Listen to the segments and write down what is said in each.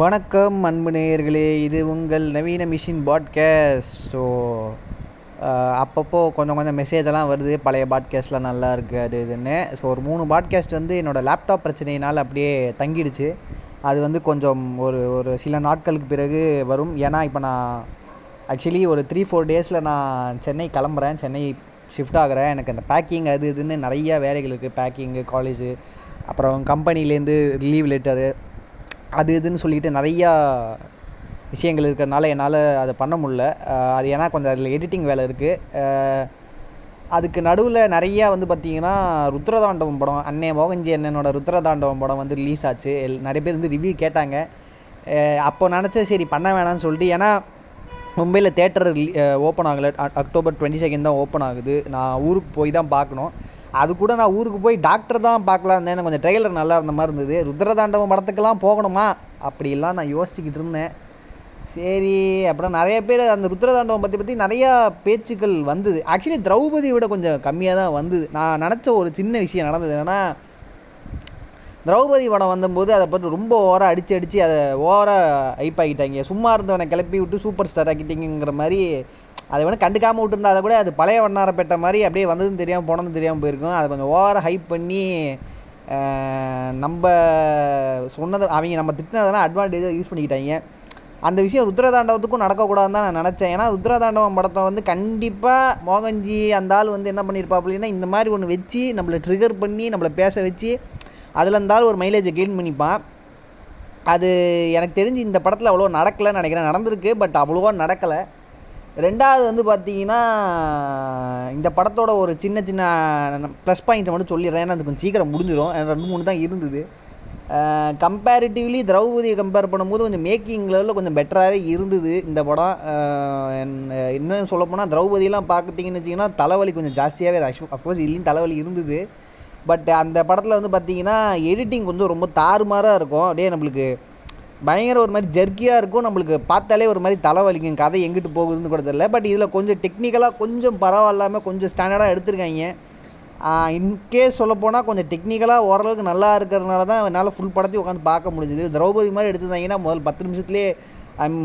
வணக்கம் அன்பு நேயர்களே இது உங்கள் நவீன மிஷின் பாட்காஸ்ட். ஸோ அப்பப்போ கொஞ்சம் கொஞ்சம் மெசேஜ் எல்லாம் வருது பழைய பாட்காஸ்ட்லாம் நல்லா இருக்குது அது இதுன்னு. ஸோ ஒரு மூணு பாட்காஸ்ட் வந்து என்னோடய லேப்டாப் பிரச்சனையினால் அப்படியே தங்கிடுச்சு. அது வந்து கொஞ்சம் ஒரு ஒரு சில நாட்களுக்கு பிறகு வரும். ஏன்னா இப்போ நான் ஆக்சுவலி ஒரு த்ரீ ஃபோர் டேஸில் நான் சென்னை கிளம்புறேன். சென்னை ஷிஃப்ட் ஆகிறேன். எனக்கு அந்த பேக்கிங் அது இதுன்னு நிறையா வேலைகள் இருக்குது பேக்கிங்கு காலேஜு அப்புறம் கம்பெனிலேருந்து லீவ் லெட்டரு அது இதுன்னு சொல்லிட்டு நிறையா விஷயங்கள் இருக்கிறதுனால என்னால் அதை பண்ண முடில அது ஏன்னா கொஞ்சம் அதில் எடிட்டிங் வேலை இருக்குது அதுக்கு நடுவில் நிறையா வந்து பார்த்திங்கன்னா ருத்ரதாண்டவம் படம் அண்ணே மோகன்ஜி அண்ணனோட ருத்ரதாண்டவம் படம் வந்து ரிலீஸ் ஆச்சு. எல் நிறைய பேர் வந்து ரிவ்யூ கேட்டாங்க. அப்போ நினச்சேன் சரி பண்ண வேணாம்னு சொல்லிட்டு ஏன்னா மும்பையில் தேட்டர் ஓப்பன் ஆகலை. அக்டோபர் டுவெண்ட்டி செகண்ட் தான் ஓப்பன் ஆகுது. நான் ஊருக்கு போய் தான் பார்க்கணும். அது கூட நான் ஊருக்கு போய் டாக்டர் தான் பார்க்கலாம் இருந்தேன். கொஞ்சம் ட்ரெய்லர் நல்லா இருந்த மாதிரி இருந்தது. ருத்ரதாண்டவம் படத்துக்கெல்லாம் போகணுமா? அப்படிலாம் நான் யோசிச்சுக்கிட்டு இருந்தேன். சரி அப்புறம் நிறைய பேர் அந்த ருத்ரதாண்டவம் பற்றி பற்றி நிறையா பேச்சுக்கள் வந்தது. ஆக்சுவலி திரௌபதி விட கொஞ்சம் கம்மியாக தான் வந்தது. நான் நினச்ச ஒரு சின்ன விஷயம் நடந்தது என்னென்னா திரௌபதி படம் வந்தபோது அதை பற்றி ரொம்ப ஓராக அடித்து அடித்து அதை ஓவராக ஹைப் ஆகிட்டாங்க. சும்மா இருந்தவனை கிளப்பி விட்டு சூப்பர் ஸ்டார் ஆக்கிட்டீங்கிற மாதிரி அதை வேணும் கண்டுக்காமல் விட்டுருந்தா அதை கூட அது பழைய வண்ணாரப்பேட்டை மாதிரி அப்படியே வந்ததும் தெரியாமல் போனதும் தெரியாமல் போயிருக்கும். அதை கொஞ்சம் ஓவராக ஹைப் பண்ணி நம்ம சொன்னதை அவங்க நம்ம திட்டினதெல்லாம் அட்வான்டேஜாக யூஸ் பண்ணிக்கிட்டாங்க. அந்த விஷயம் ருத்ரதாண்டவத்துக்கும் நடக்கக்கூடாதுன்னு தான் நான் நினச்சேன். ஏன்னா ருத்ரதாண்டவம் படத்தை வந்து கண்டிப்பாக மோகன்ஜி அந்த ஆள் வந்து என்ன பண்ணியிருப்பாப்புலன்னா இந்த மாதிரி ஒன்று வச்சு நம்மளை ட்ரிகர் பண்ணி நம்மளை பேச வச்சு அதில் இருந்தாலும் ஒரு மைலேஜை கெயின் பண்ணிப்பான். அது எனக்கு தெரிஞ்சு இந்த படத்தில் அவ்வளோ நடக்கலைன்னு நினைக்கிறேன். நடந்திருக்கு பட் அவ்வளோவா நடக்கலை. ரெண்டாவது வந்து பார்த்தீங்கன்னா இந்த படத்தோட ஒரு சின்ன சின்ன ப்ளஸ் பாயிண்ட்ஸை மட்டும் சொல்லிடுறேன். ஏன்னா அது கொஞ்சம் சீக்கிரம் முடிஞ்சிடும் ரெண்டு மூணு தான் இருந்தது. கம்பேரிட்டிவ்லி திரௌபதியை கம்பேர் பண்ணும்போது கொஞ்சம் மேக்கிங் லெவலில் கொஞ்சம் பெட்டராகவே இருந்தது இந்த படம். அஹ், இன்னும் சொல்லப்போனால் திரௌபதியெல்லாம் பார்த்துட்டிங்கன்னு வச்சிங்கன்னா தலைவலி கொஞ்சம் ஜாஸ்தியாகவே அஃப்கோர்ஸ் இதுலேயும் தலைவலி இருந்தது. பட் அந்த படத்தில் வந்து பார்த்திங்கன்னா எடிட்டிங் கொஞ்சம் ரொம்ப தாறுமாறாக இருக்கும். அப்படியே நம்மளுக்கு பயங்கர ஒரு மாதிரி ஜெர்க்கியாக இருக்கும். நம்மளுக்கு பார்த்தாலே ஒரு மாதிரி தலைவலிக்கும் கதை எங்கிட்டு போகுதுன்னு கூட தெரியல. பட் இதில் கொஞ்சம் டெக்னிக்கலாக கொஞ்சம் பரவாயில்லாமல் கொஞ்சம் ஸ்டாண்டர்டாக எடுத்திருக்காங்க. இன்கேஸ் சொல்லப்போனால் கொஞ்சம் டெக்னிக்கலாக ஓரளவுக்கு நல்லா இருக்கிறதுனால தான் என்னால் ஃபுல் படத்தையும் உட்காந்து பார்க்க முடிஞ்சுது. திரௌபதி மாதிரி எடுத்திருந்தாங்கன்னா முதல் பத்து நிமிஷத்துலேயே I'm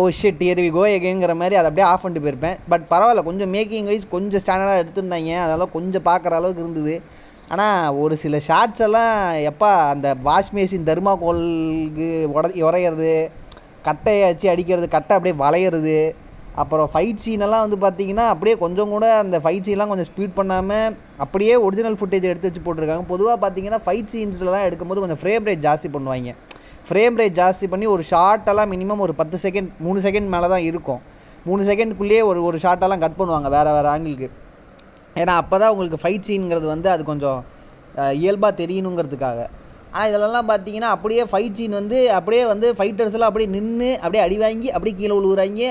oh shit here go எகேங்கிற மாதிரி அதை அப்படியே ஆஃப் பண்ணிட்டு போயிருப்பேன். பட் பரவாயில்ல கொஞ்சம் மேக்கிங் வைஸ் கொஞ்சம் ஸ்டாண்டர்டாக எடுத்திருந்தாங்க. அதெல்லாம் கொஞ்சம் பார்க்குற அளவுக்கு இருந்தது. ஆனால் ஒரு சில ஷார்ட்ஸ் எல்லாம் எப்பா அந்த வாஷ் மேஷின் தர்மாக்கோலுக்கு உட உரையிறது கட்டையை வச்சு அடிக்கிறது கட்டை அப்படியே வளையிறது அப்புறம் ஃபைட் சீனெல்லாம் வந்து பார்த்திங்கன்னா அப்படியே கொஞ்சம் கூட அந்த ஃபைட் சீன்லாம் கொஞ்சம் ஸ்பீட் பண்ணாமல் அப்படியே ஒரிஜினல் ஃபுட்டேஜ் எடுத்து வச்சு போட்டிருக்காங்க. பொதுவாக பார்த்தீங்கன்னா ஃபைட் சீன்ஸ்லாம் எடுக்கும்போது கொஞ்சம் ஃப்ரேம் ரேட் ஜாஸ்தி பண்ணுவாங்க. ஃப்ரேம் ரேட் ஜாஸ்தி பண்ணி ஒரு ஷார்ட்டெல்லாம் மினிமம் ஒரு பத்து செகண்ட் மூணு செகண்ட் மேலே தான் இருக்கும். மூணு செகண்டுக்குள்ளேயே ஒரு ஒரு ஷார்ட்டெல்லாம் கட் பண்ணுவாங்க வேறு வேறு ஆங்கிளுக்கு ஏன்னா அப்போ தான் உங்களுக்கு ஃபைட் சீனுங்கிறது வந்து அது கொஞ்சம் இயல்பாக தெரியணுங்கிறதுக்காக. ஆனால் இதிலெல்லாம் பார்த்தீங்கன்னா அப்படியே ஃபைட் சீன் வந்து அப்படியே வந்து ஃபைட்டர்ஸ்லாம் அப்படியே நின்று அப்படியே அடி வாங்கி அப்படியே கீழே விழுகுறாங்க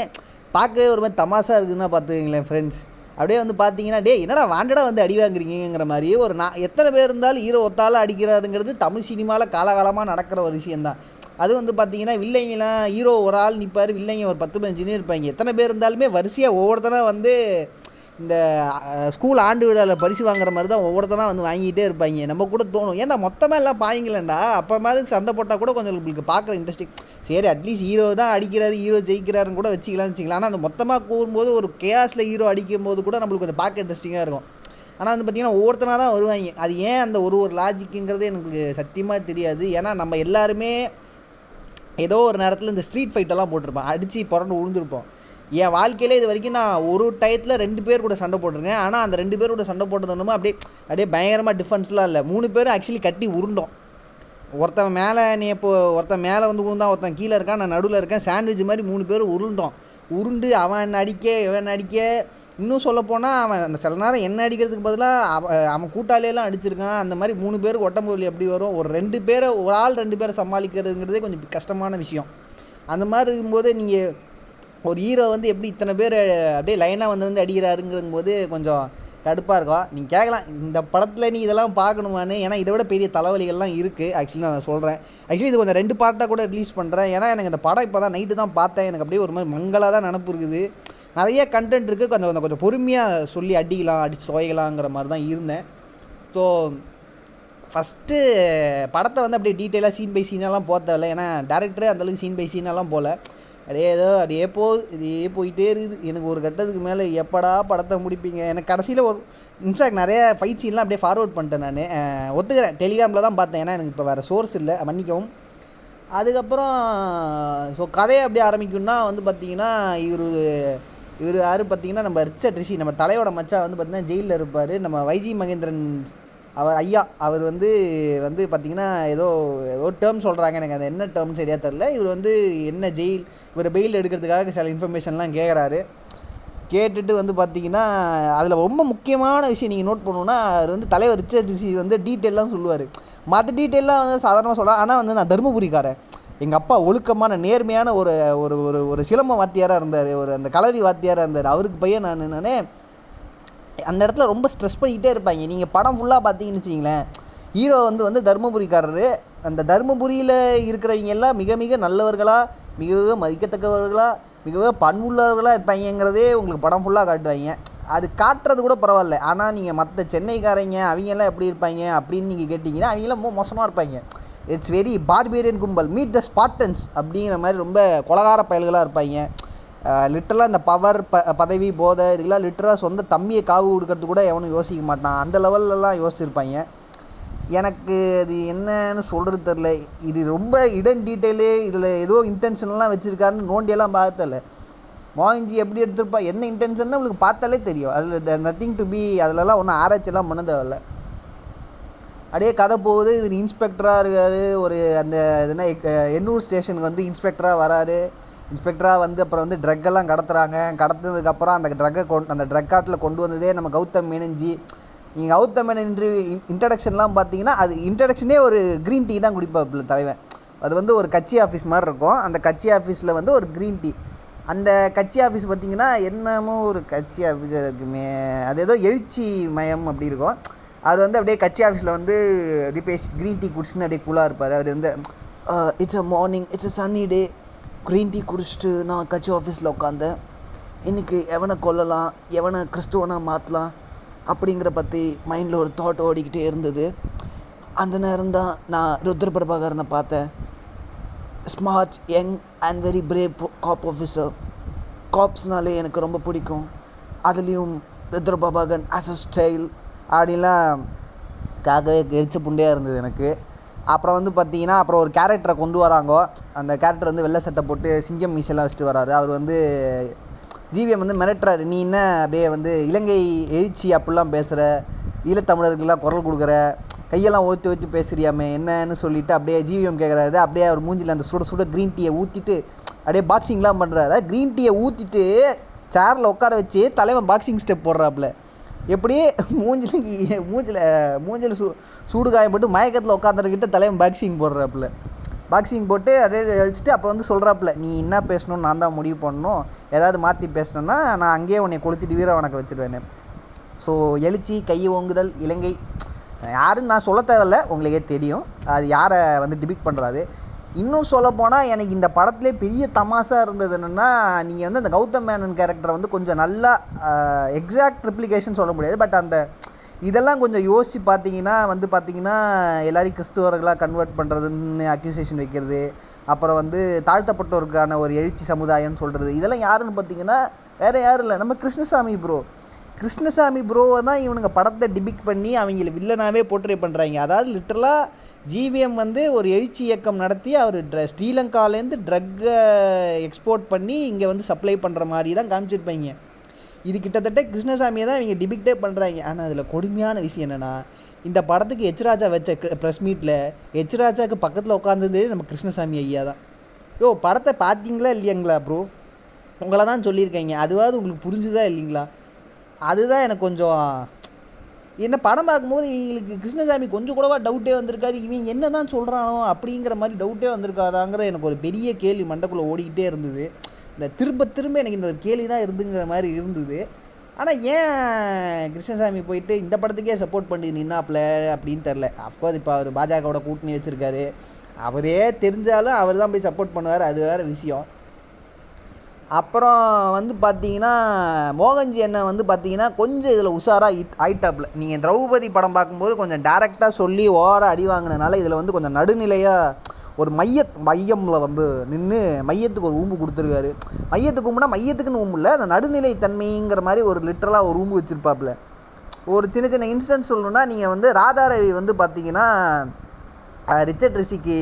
பார்க்கவே ஒரு மாதிரி தமாஷா இருக்குதுன்னா பார்த்துக்கங்களேன் ஃப்ரெண்ட்ஸ் அப்படியே வந்து பார்த்தீங்கன்னா டே என்னடா வாண்டடாக வந்து அடி வாங்குறீங்கிற மாதிரி ஒரு நான் எத்தனை பேர் இருந்தாலும் ஹீரோ ஒத்தால அடிக்கிறாருங்கிறது தமிழ் சினிமாவில் காலகாலமாக நடக்கிற ஒரு விஷயந்தான் அது வந்து பார்த்தீங்கன்னா வில்லைங்கெல்லாம் ஹீரோ ஒரு ஆள் நிற்பார் வில்லைங்க ஒரு பத்து பதினஞ்சு இருப்பாங்க எத்தனை பேர் இருந்தாலுமே வரிசையாக ஒவ்வொருத்தராக வந்து இந்த ஸ்கூல் ஆண்டு விழாவில் பரிசு வாங்குற மாதிரி தான் ஒவ்வொருத்தனா வந்து வாங்கிட்டே இருப்பாங்க. நம்ம கூட தோணும். ஏன்னா மொத்தமாக எல்லாம் பாய்ங்களேண்டா அப்போ மாதிரி சண்டை போட்டால் கூட கொஞ்சம் உங்களுக்கு பார்க்குற இன்ட்ரெஸ்டிங் சரி அட்லீஸ்ட் ஹீரோ தான் அடிக்கிறாரு ஹீரோ ஜெயிக்கிறாருன்னு கூட வச்சுக்கலாம்னு வச்சுக்கலாம் ஆனால் அந்த மொத்தமாக கூறும்போது ஒரு கேஆஸில் ஹீரோ அடிக்கும் போது கூட நம்மளுக்கு கொஞ்சம் பார்க்க இன்ட்ரெஸ்டிங்காக இருக்கும். ஆனால் வந்து பார்த்திங்கன்னா ஒவ்வொருத்தனாக தான் வருவாங்க. அது ஏன் அந்த ஒரு ஒரு லாஜிக்குங்கிறது எனக்கு சத்தியமாக தெரியாது. ஏன்னா நம்ம எல்லாருமே ஏதோ ஒரு நேரத்தில் இந்த ஸ்ட்ரீட் ஃபைட்டெல்லாம் போட்டிருப்பேன் அடித்து புரண்டு விழுந்திருப்போம் என் வாழ்க்கையிலே இது வரைக்கும் நான் ஒரு டயத்தில் ரெண்டு பேர் கூட சண்டை போட்டிருக்கேன். ஆனால் அந்த ரெண்டு பேர் கூட சண்டை போட்டது அப்படியே அப்படியே பயங்கரமாக டிஃபென்ஸ்லாம் இல்லை. மூணு பேரும் ஆக்சுவலி கட்டி உருண்டோம். ஒருத்தன் மேலே நீ இப்போ ஒருத்தன் மேலே வந்து விழுந்தான் ஒருத்தன் கீழே இருக்கான் நான் நடுவில் இருக்கேன். சாண்ட்விச் மாதிரி மூணு பேர் உருண்டோம். உருண்டு அவன் என்ன அடிக்க இவன் அடிக்க இன்னும் சொல்லப்போனால் அவன் அந்த சில நேரம் என்ன அடிக்கிறதுக்கு பதிலாக அவன் அவன் கூட்டாளியெல்லாம் அடிச்சிருக்கான். அந்த மாதிரி மூணு பேருக்கு ஒட்டம்பொருள் எப்படி வரும்? ஒரு ரெண்டு பேரை ஒரு ஆள் ரெண்டு பேரை சமாளிக்கிறதுங்கிறதே கொஞ்சம் கஷ்டமான விஷயம். அந்த மாதிரி இருக்கும்போது நீங்கள் ஒரு ஹீரோ வந்து எப்படி இத்தனை பேர் அப்படியே லைனாக வந்து வந்து அடிக்கிறாருங்கும் போது கொஞ்சம் கடுப்பாக இருக்கும். நீங்கள் கேட்கலாம் இந்த படத்தில் நீ இதெல்லாம் பார்க்கணுமான்னு? ஏன்னா இதை விட பெரிய தலைவலிகள்லாம் இருக்குது ஆக்சுவலி நான் சொல்கிறேன் ஆக்சுவலி இது கொஞ்சம் ரெண்டு பார்ட்டாக கூட ரிலீஸ் பண்ணுறேன் ஏன்னா எனக்கு இந்த படம் இப்போ தான் நைட்டு தான் பார்த்தேன். எனக்கு அப்படியே ஒரு மாதிரி மங்களாக தான் நினப்பு இருக்குது. நிறைய கண்டென்ட் இருக்குது கொஞ்சம் கொஞ்சம் கொஞ்சம் பொறுமையாக சொல்லி அடிக்கலாம் அடிச்சு துவைக்கலாங்கிற மாதிரி தான் இருந்தேன். ஸோ ஃபஸ்ட்டு படத்தை வந்து அப்படியே டீட்டெயிலாக சீன் பை சீனெல்லாம் போத்தவில்லை. ஏன்னா டேரக்டரே அந்தளவுக்கு சீன் பை சீனெல்லாம் போகல. அப்படியே ஏதோ அப்படியே போகுது இதே போயிட்டே இருக்குது. எனக்கு ஒரு கட்டத்துக்கு மேலே எப்படா படத்தை முடிப்பீங்க? எனக்கு கடைசியில் ஒரு இன்ஃபேக்ட் நிறைய ஃபைட் சீன்லாம் அப்படியே ஃபார்வர்ட் பண்ணிட்டேன் நான். ஒத்துக்கிறேன். டெலிகிராமில் தான் பார்த்தேன். ஏன்னா எனக்கு இப்போ வேறு சோர்ஸ் இல்லை. மன்னிக்கவும். அதுக்கப்புறம் ஸோ கதையை அப்படியே ஆரம்பிக்கும்னா வந்து பார்த்தீங்கன்னா இவர் இவர் யார் பார்த்தீங்கன்னா நம்ம ரிச்சர்ட் ரிஷி நம்ம தலையோட மச்சா வந்து பார்த்தீங்கன்னா ஜெயிலில் இருப்பார். நம்ம வைஜி மகேந்திரன் அவர் ஐயா அவர் வந்து வந்து பார்த்திங்கன்னா ஏதோ ஏதோ டேர்ம் சொல்கிறாங்க எனக்கு. அது என்ன டேர்ம் சரியாக தெரில இவர் வந்து என்ன ஜெயில் இவர் பெயில் எடுக்கிறதுக்காக சில இன்ஃபர்மேஷன்லாம் கேட்குறாரு கேட்டுட்டு வந்து பார்த்தீங்கன்னா அதில் ரொம்ப முக்கியமான விஷயம் நீங்கள் நோட் பண்ணணுன்னா அவர் வந்து தலைவர் ரிச்சர்ட் ரிஷி வந்து டீட்டெயிலாம் சொல்லுவார். மற்ற டீட்டெயிலாம் வந்து சாதாரணமாக சொல்லலாம் ஆனால் வந்து நான் தருமபுரிக்காரன். எங்கள் அப்பா ஒழுக்கமான நேர்மையான ஒரு ஒரு ஒரு ஒரு சிலம்ப வாத்தியாராக இருந்தார். ஒரு அந்த கலரி வாத்தியாராக இருந்தார். அவருக்கு பையன் நான் நானே. அந்த இடத்துல ரொம்ப ஸ்ட்ரெஸ் பண்ணிக்கிட்டே இருப்பாங்க. நீங்கள் படம் ஃபுல்லாக பார்த்தீங்கன்னு வச்சிங்களேன் ஹீரோ வந்து வந்து தருமபுரிக்காரரு. அந்த தருமபுரியில் இருக்கிறவங்க எல்லாம் மிக மிக நல்லவர்களாக மிக மதிக்கத்தக்கவர்களாக மிக பண்புள்ளவர்களாக இருப்பாங்கங்கிறதே உங்களுக்கு படம் ஃபுல்லாக காட்டுவாங்க. அது காட்டுறது கூட பரவாயில்ல. ஆனால் நீங்கள் மற்ற சென்னைக்காரங்க அவங்கெல்லாம் எப்படி இருப்பாங்க அப்படின்னு நீங்கள் கேட்டிங்கன்னா அவங்கெல்லாம் ரொம்ப மோசமாக இருப்பாங்க. இட்ஸ் வெரி பார்பேரியன் கும்பல். மீட் த ஸ்பாட்டன்ஸ் அப்படிங்கிற மாதிரி ரொம்ப கொலகார பயல்களாக இருப்பாங்க. லிட்டரலாக இந்த பவர் ப பதவி போதை இதுக்கெல்லாம் லிட்டரலாக சொந்த தம்பியை காவு கொடுக்கறது கூட எவனும் யோசிக்க மாட்டான். அந்த லெவல்லலாம் யோசிச்சிருப்பாங்க. எனக்கு அது என்னன்னு சொல்கிறது தெரில இது ரொம்ப இடன் டீட்டெயிலு இதில் ஏதோ இன்டென்ஷன்லாம் வச்சுருக்காருன்னு நோண்டியெல்லாம் பார்த்தல. மோகன்ஜி எப்படி எடுத்திருப்பா என்ன இன்டென்ஷன் உங்களுக்கு பார்த்தாலே தெரியும். அதில் நத்திங் டு பி அதிலலாம் ஒன்றும் ஆராய்ச்சியெல்லாம் பண்ண தேவையில்ல. அப்படியே கதை போகுது இது இன்ஸ்பெக்டராக இருக்கார் ஒரு அந்த இதுனா எண்ணூர் ஸ்டேஷனுக்கு வந்து இன்ஸ்பெக்டராக வராரு. இன்ஸ்பெக்டராக வந்து அப்புறம் வந்து ட்ரக்கெல்லாம் கடத்துறாங்க. கடத்துனதுக்கப்புறம் அந்த ட்ரக்கை கொண்டு அந்த ட்ரக் காட்டில் கொண்டு வந்ததே நம்ம கௌதம் மேனன்ஜி நீங்கள் கௌதம் மேனன் இன்டர்வியூ இன்ட்ரடக்ஷன்லாம் பார்த்தீங்கன்னா அது இன்ட்ரடக்ஷனே ஒரு க்ரீன் டீ தான் குடிப்பாப்புல தலைவன். அது வந்து ஒரு கட்சி ஆஃபீஸ் மாதிரி இருக்கும். அந்த கட்சி ஆஃபீஸில் வந்து ஒரு க்ரீன் டீ அந்த கட்சி ஆஃபீஸ் பார்த்தீங்கன்னா என்னமோ ஒரு கட்சி ஆஃபீஸர் இருக்குமே. அது ஏதோ எழுச்சி மயம் அப்படி இருக்கும். அவர் வந்து அப்படியே கட்சி ஆஃபீஸில் வந்து அப்படியே பேசி க்ரீன் டீ குடிச்சுன்னு அப்படியே கூலாக இருப்பார். அவர் வந்து it's a morning it's a sunny day green tea குடிச்சிட்டு நான் கட்சி ஆஃபீஸில் உட்காந்தேன் இன்றைக்கி எவனை கொல்லலாம்? எவனை கிறிஸ்துவனை மாற்றலாம் அப்படிங்கிற பற்றி மைண்டில் ஒரு தாட் ஓடிக்கிட்டே இருந்தது. அந்த நேரம் தான் நான் ருத்ர பிரபாகரனை பார்த்தேன். Smart young and very brave cop officer காப்ஸ்னாலே எனக்கு ரொம்ப பிடிக்கும். அதுலேயும் Rudra Prabhakaran as a style அப்படின்லாம் காக்கவே எரிச்ச புண்டையாக இருந்தது எனக்கு. அப்புறம் வந்து பார்த்தீங்கன்னா அப்புறம் ஒரு கேரக்டரை கொண்டு வராங்க. அந்த கேரக்டர் வந்து வெள்ளை சட்டை போட்டு சிங்கம் மீசெல்லாம் வச்சுட்டு வராரு. அவர் வந்து ஜிவிஎம் வந்து மிரட்டுறாரு. நீ என்ன அப்படியே வந்து இலங்கை எழுச்சி அப்படிலாம் பேசுகிற ஈழத்தமிழர்கள்லாம் குரல் கொடுக்குற கையெல்லாம் ஊற்றி ஊற்றி பேசுறியாமே என்னன்னு சொல்லிட்டு அப்படியே ஜிவிஎம் கேட்குறாரு அப்படியே அவர் மூஞ்சில் அந்த சுட சுட க்ரீன் டீயை ஊற்றிட்டு அப்படியே பாக்ஸிங்லாம் பண்ணுறாரு க்ரீன் டீயை ஊற்றிட்டு சேரில் உட்கார வச்சு தலைவன் பாக்ஸிங் ஸ்டெப் போடுறாப்புல. எப்படி? மூஞ்சில் மூஞ்சில் மூஞ்சில் சூ சூடு காயம் போட்டு மயக்கத்தில் உட்காந்துருக்கிட்ட தலைவன் பாக்ஸிங் போடுறாப்புல. பாக்ஸிங் போட்டு அப்படியே அழிச்சிட்டு அப்போ வந்து சொல்கிறாப்புல நீ என்ன பேசணும்னு நான் தான் முடிவு பண்ணணும். ஏதாவது மாற்றி பேசினேன்னா நான் அங்கேயே உன்னை கொளுத்திட்டு வீர வணக்கம் வச்சுருவேன் ஸோ எழுச்சி கை ஓங்குதல் இலங்கை யாருன்னு நான் சொல்ல தேவையில்ல உங்களுக்கே தெரியும். அது யாரை வந்து டிபிக் பண்ணுறாரு இன்னும் சொல்ல போனால் எனக்கு இந்த படத்திலே பெரிய தமாசாக இருந்தது என்னென்னா நீங்கள் வந்து அந்த கௌதம் மேனன் கேரக்டரை வந்து கொஞ்சம் நல்லா எக்ஸாக்ட் ரிப்ளிகேஷன் சொல்ல முடியாது. பட் அந்த இதெல்லாம் கொஞ்சம் யோசித்து பார்த்தீங்கன்னா வந்து பார்த்தீங்கன்னா எல்லாரையும் கிறிஸ்துவர்களாக கன்வெர்ட் பண்ணுறதுன்னு அக்யூசேஷன் வைக்கிறது அப்புறம் வந்து தாழ்த்தப்பட்டோருக்கான ஒரு எழுச்சி சமுதாயம்னு சொல்கிறது இதெல்லாம் யாருன்னு பார்த்தீங்கன்னா வேறு யாரும் இல்லை. நம்ம கிருஷ்ணசாமி ப்ரோ கிருஷ்ணசாமி ப்ரோவை தான் இவனுங்க படத்தை டிபிக் பண்ணி அவங்கள வில்லனாகவே போர்ட்ரே பண்ணுறாங்க அதாவது லிட்டரலாக ஜிவிஎம் வந்து ஒரு எழுச்சி இயக்கம் நடத்தி அவர் ட்ர ஸ்ரீலங்காலேருந்து ட்ரக்கை எக்ஸ்போர்ட் பண்ணி இங்கே வந்து சப்ளை பண்ணுற மாதிரி தான் காமிச்சிருப்பாங்க. இது கிட்டத்தட்ட கிருஷ்ணசாமியை தான் இவங்க டிபிக்டே பண்ணுறாங்க ஆனால் அதில் கொடுமையான விஷயம் என்னென்னா இந்த படத்துக்கு எச் வச்ச ப்ரெஸ் மீட்டில் எச்ராஜாவுக்கு பக்கத்தில் உட்காந்துருந்தே நம்ம கிருஷ்ணசாமி ஐயா தான். யோ படத்தை பார்த்தீங்களா இல்லையாங்களா ப்ரோ உங்களை தான் சொல்லியிருக்கீங்க. அதுவாவது உங்களுக்கு புரிஞ்சுதா இல்லைங்களா? அதுதான் எனக்கு கொஞ்சம் என்ன படம் பார்க்கும்போது இவங்களுக்கு கிருஷ்ணசாமி கொஞ்சம் கூடவா டவுட்டே வந்திருக்காது இவன் என்ன தான் சொல்கிறானோ அப்படிங்கிற மாதிரி டவுட்டே வந்திருக்காதாங்கிற எனக்கு ஒரு பெரிய கேள்வி மண்டக்குள்ளே ஓடிக்கிட்டே இருந்தது. இந்த திரும்ப திரும்ப எனக்கு இந்த ஒரு கேள்வி தான் இருந்துங்கிற மாதிரி இருந்தது. ஆனால் ஏன் கிருஷ்ணசாமி போயிட்டு இந்த படத்துக்கே சப்போர்ட் பண்ணி நின்னாப்ல அப்படின்னு தெரில அஃப்கோர்ஸ் இப்போ அவர் பாஜகவோட கூட்டணி வச்சுருக்காரு. அவரே தெரிஞ்சாலும் அவர் தான் போய் சப்போர்ட் பண்ணுவார். அது வேறு விஷயம். அப்புறம் வந்து பார்த்தீங்கன்னா மோகன்ஜி அண்ணன் வந்து பார்த்தீங்கன்னா கொஞ்சம் இதில் உஷாராக இட் ஆயிட்டாப்பில் நீங்கள் திரௌபதி படம் பார்க்கும்போது கொஞ்சம் டேரெக்டாக சொல்லி ஓர அடி வாங்கினனால இதில் வந்து கொஞ்சம் நடுநிலையாக ஒரு மைய மையமில் வந்து நின்று மையத்துக்கு ஒரு ஊம்பு கொடுத்துருக்காரு. மையத்துக்கு ஊம்புனா மையத்துக்குன்னு ஊம்பு இல்லை அந்த நடுநிலை தன்மைங்கிற மாதிரி ஒரு லிட்டரலாக ஒரு ஊம்பு வச்சுருப்பாப்புல ஒரு சின்ன சின்ன இன்ஸ்டன்ஸ் சொல்லணுன்னா நீங்கள் வந்து ராதாரவி வந்து பார்த்தீங்கன்னா ரிச்சர்ட் ரிஷிக்கு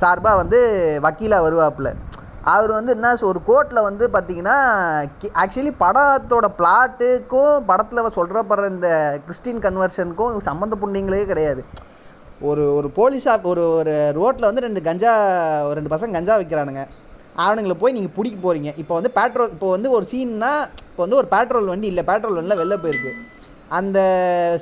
சார்பாக வந்து வக்கீலாக வருவாப்புல அவர் வந்து என்ன ஒரு கோர்ட்டில் வந்து பார்த்தீங்கன்னா ஆக்சுவலி படத்தோட பிளாட்டுக்கும் படத்தில் சொல்கிறப்படுற இந்த கிறிஸ்டின் கன்வர்ஷனுக்கும் சம்மந்த புண்ணியங்களே கிடையாது. ஒரு ஒரு போலீஸ் ஒரு ஒரு ரோட்டில் வந்து ரெண்டு கஞ்சா ஒரு ரெண்டு பசங்க கஞ்சா விற்கிறானுங்க அவனுங்களை போய் நீங்கள் பிடிக்க போகிறீங்க இப்போ வந்து பேட்ரோல் இப்போ வந்து ஒரு சீன்னா இப்போ வந்து ஒரு பேட்ரோல் வண்டி இல்லை பேட்ரோல் வண்டியில் வெளில போயிருக்கு. அந்த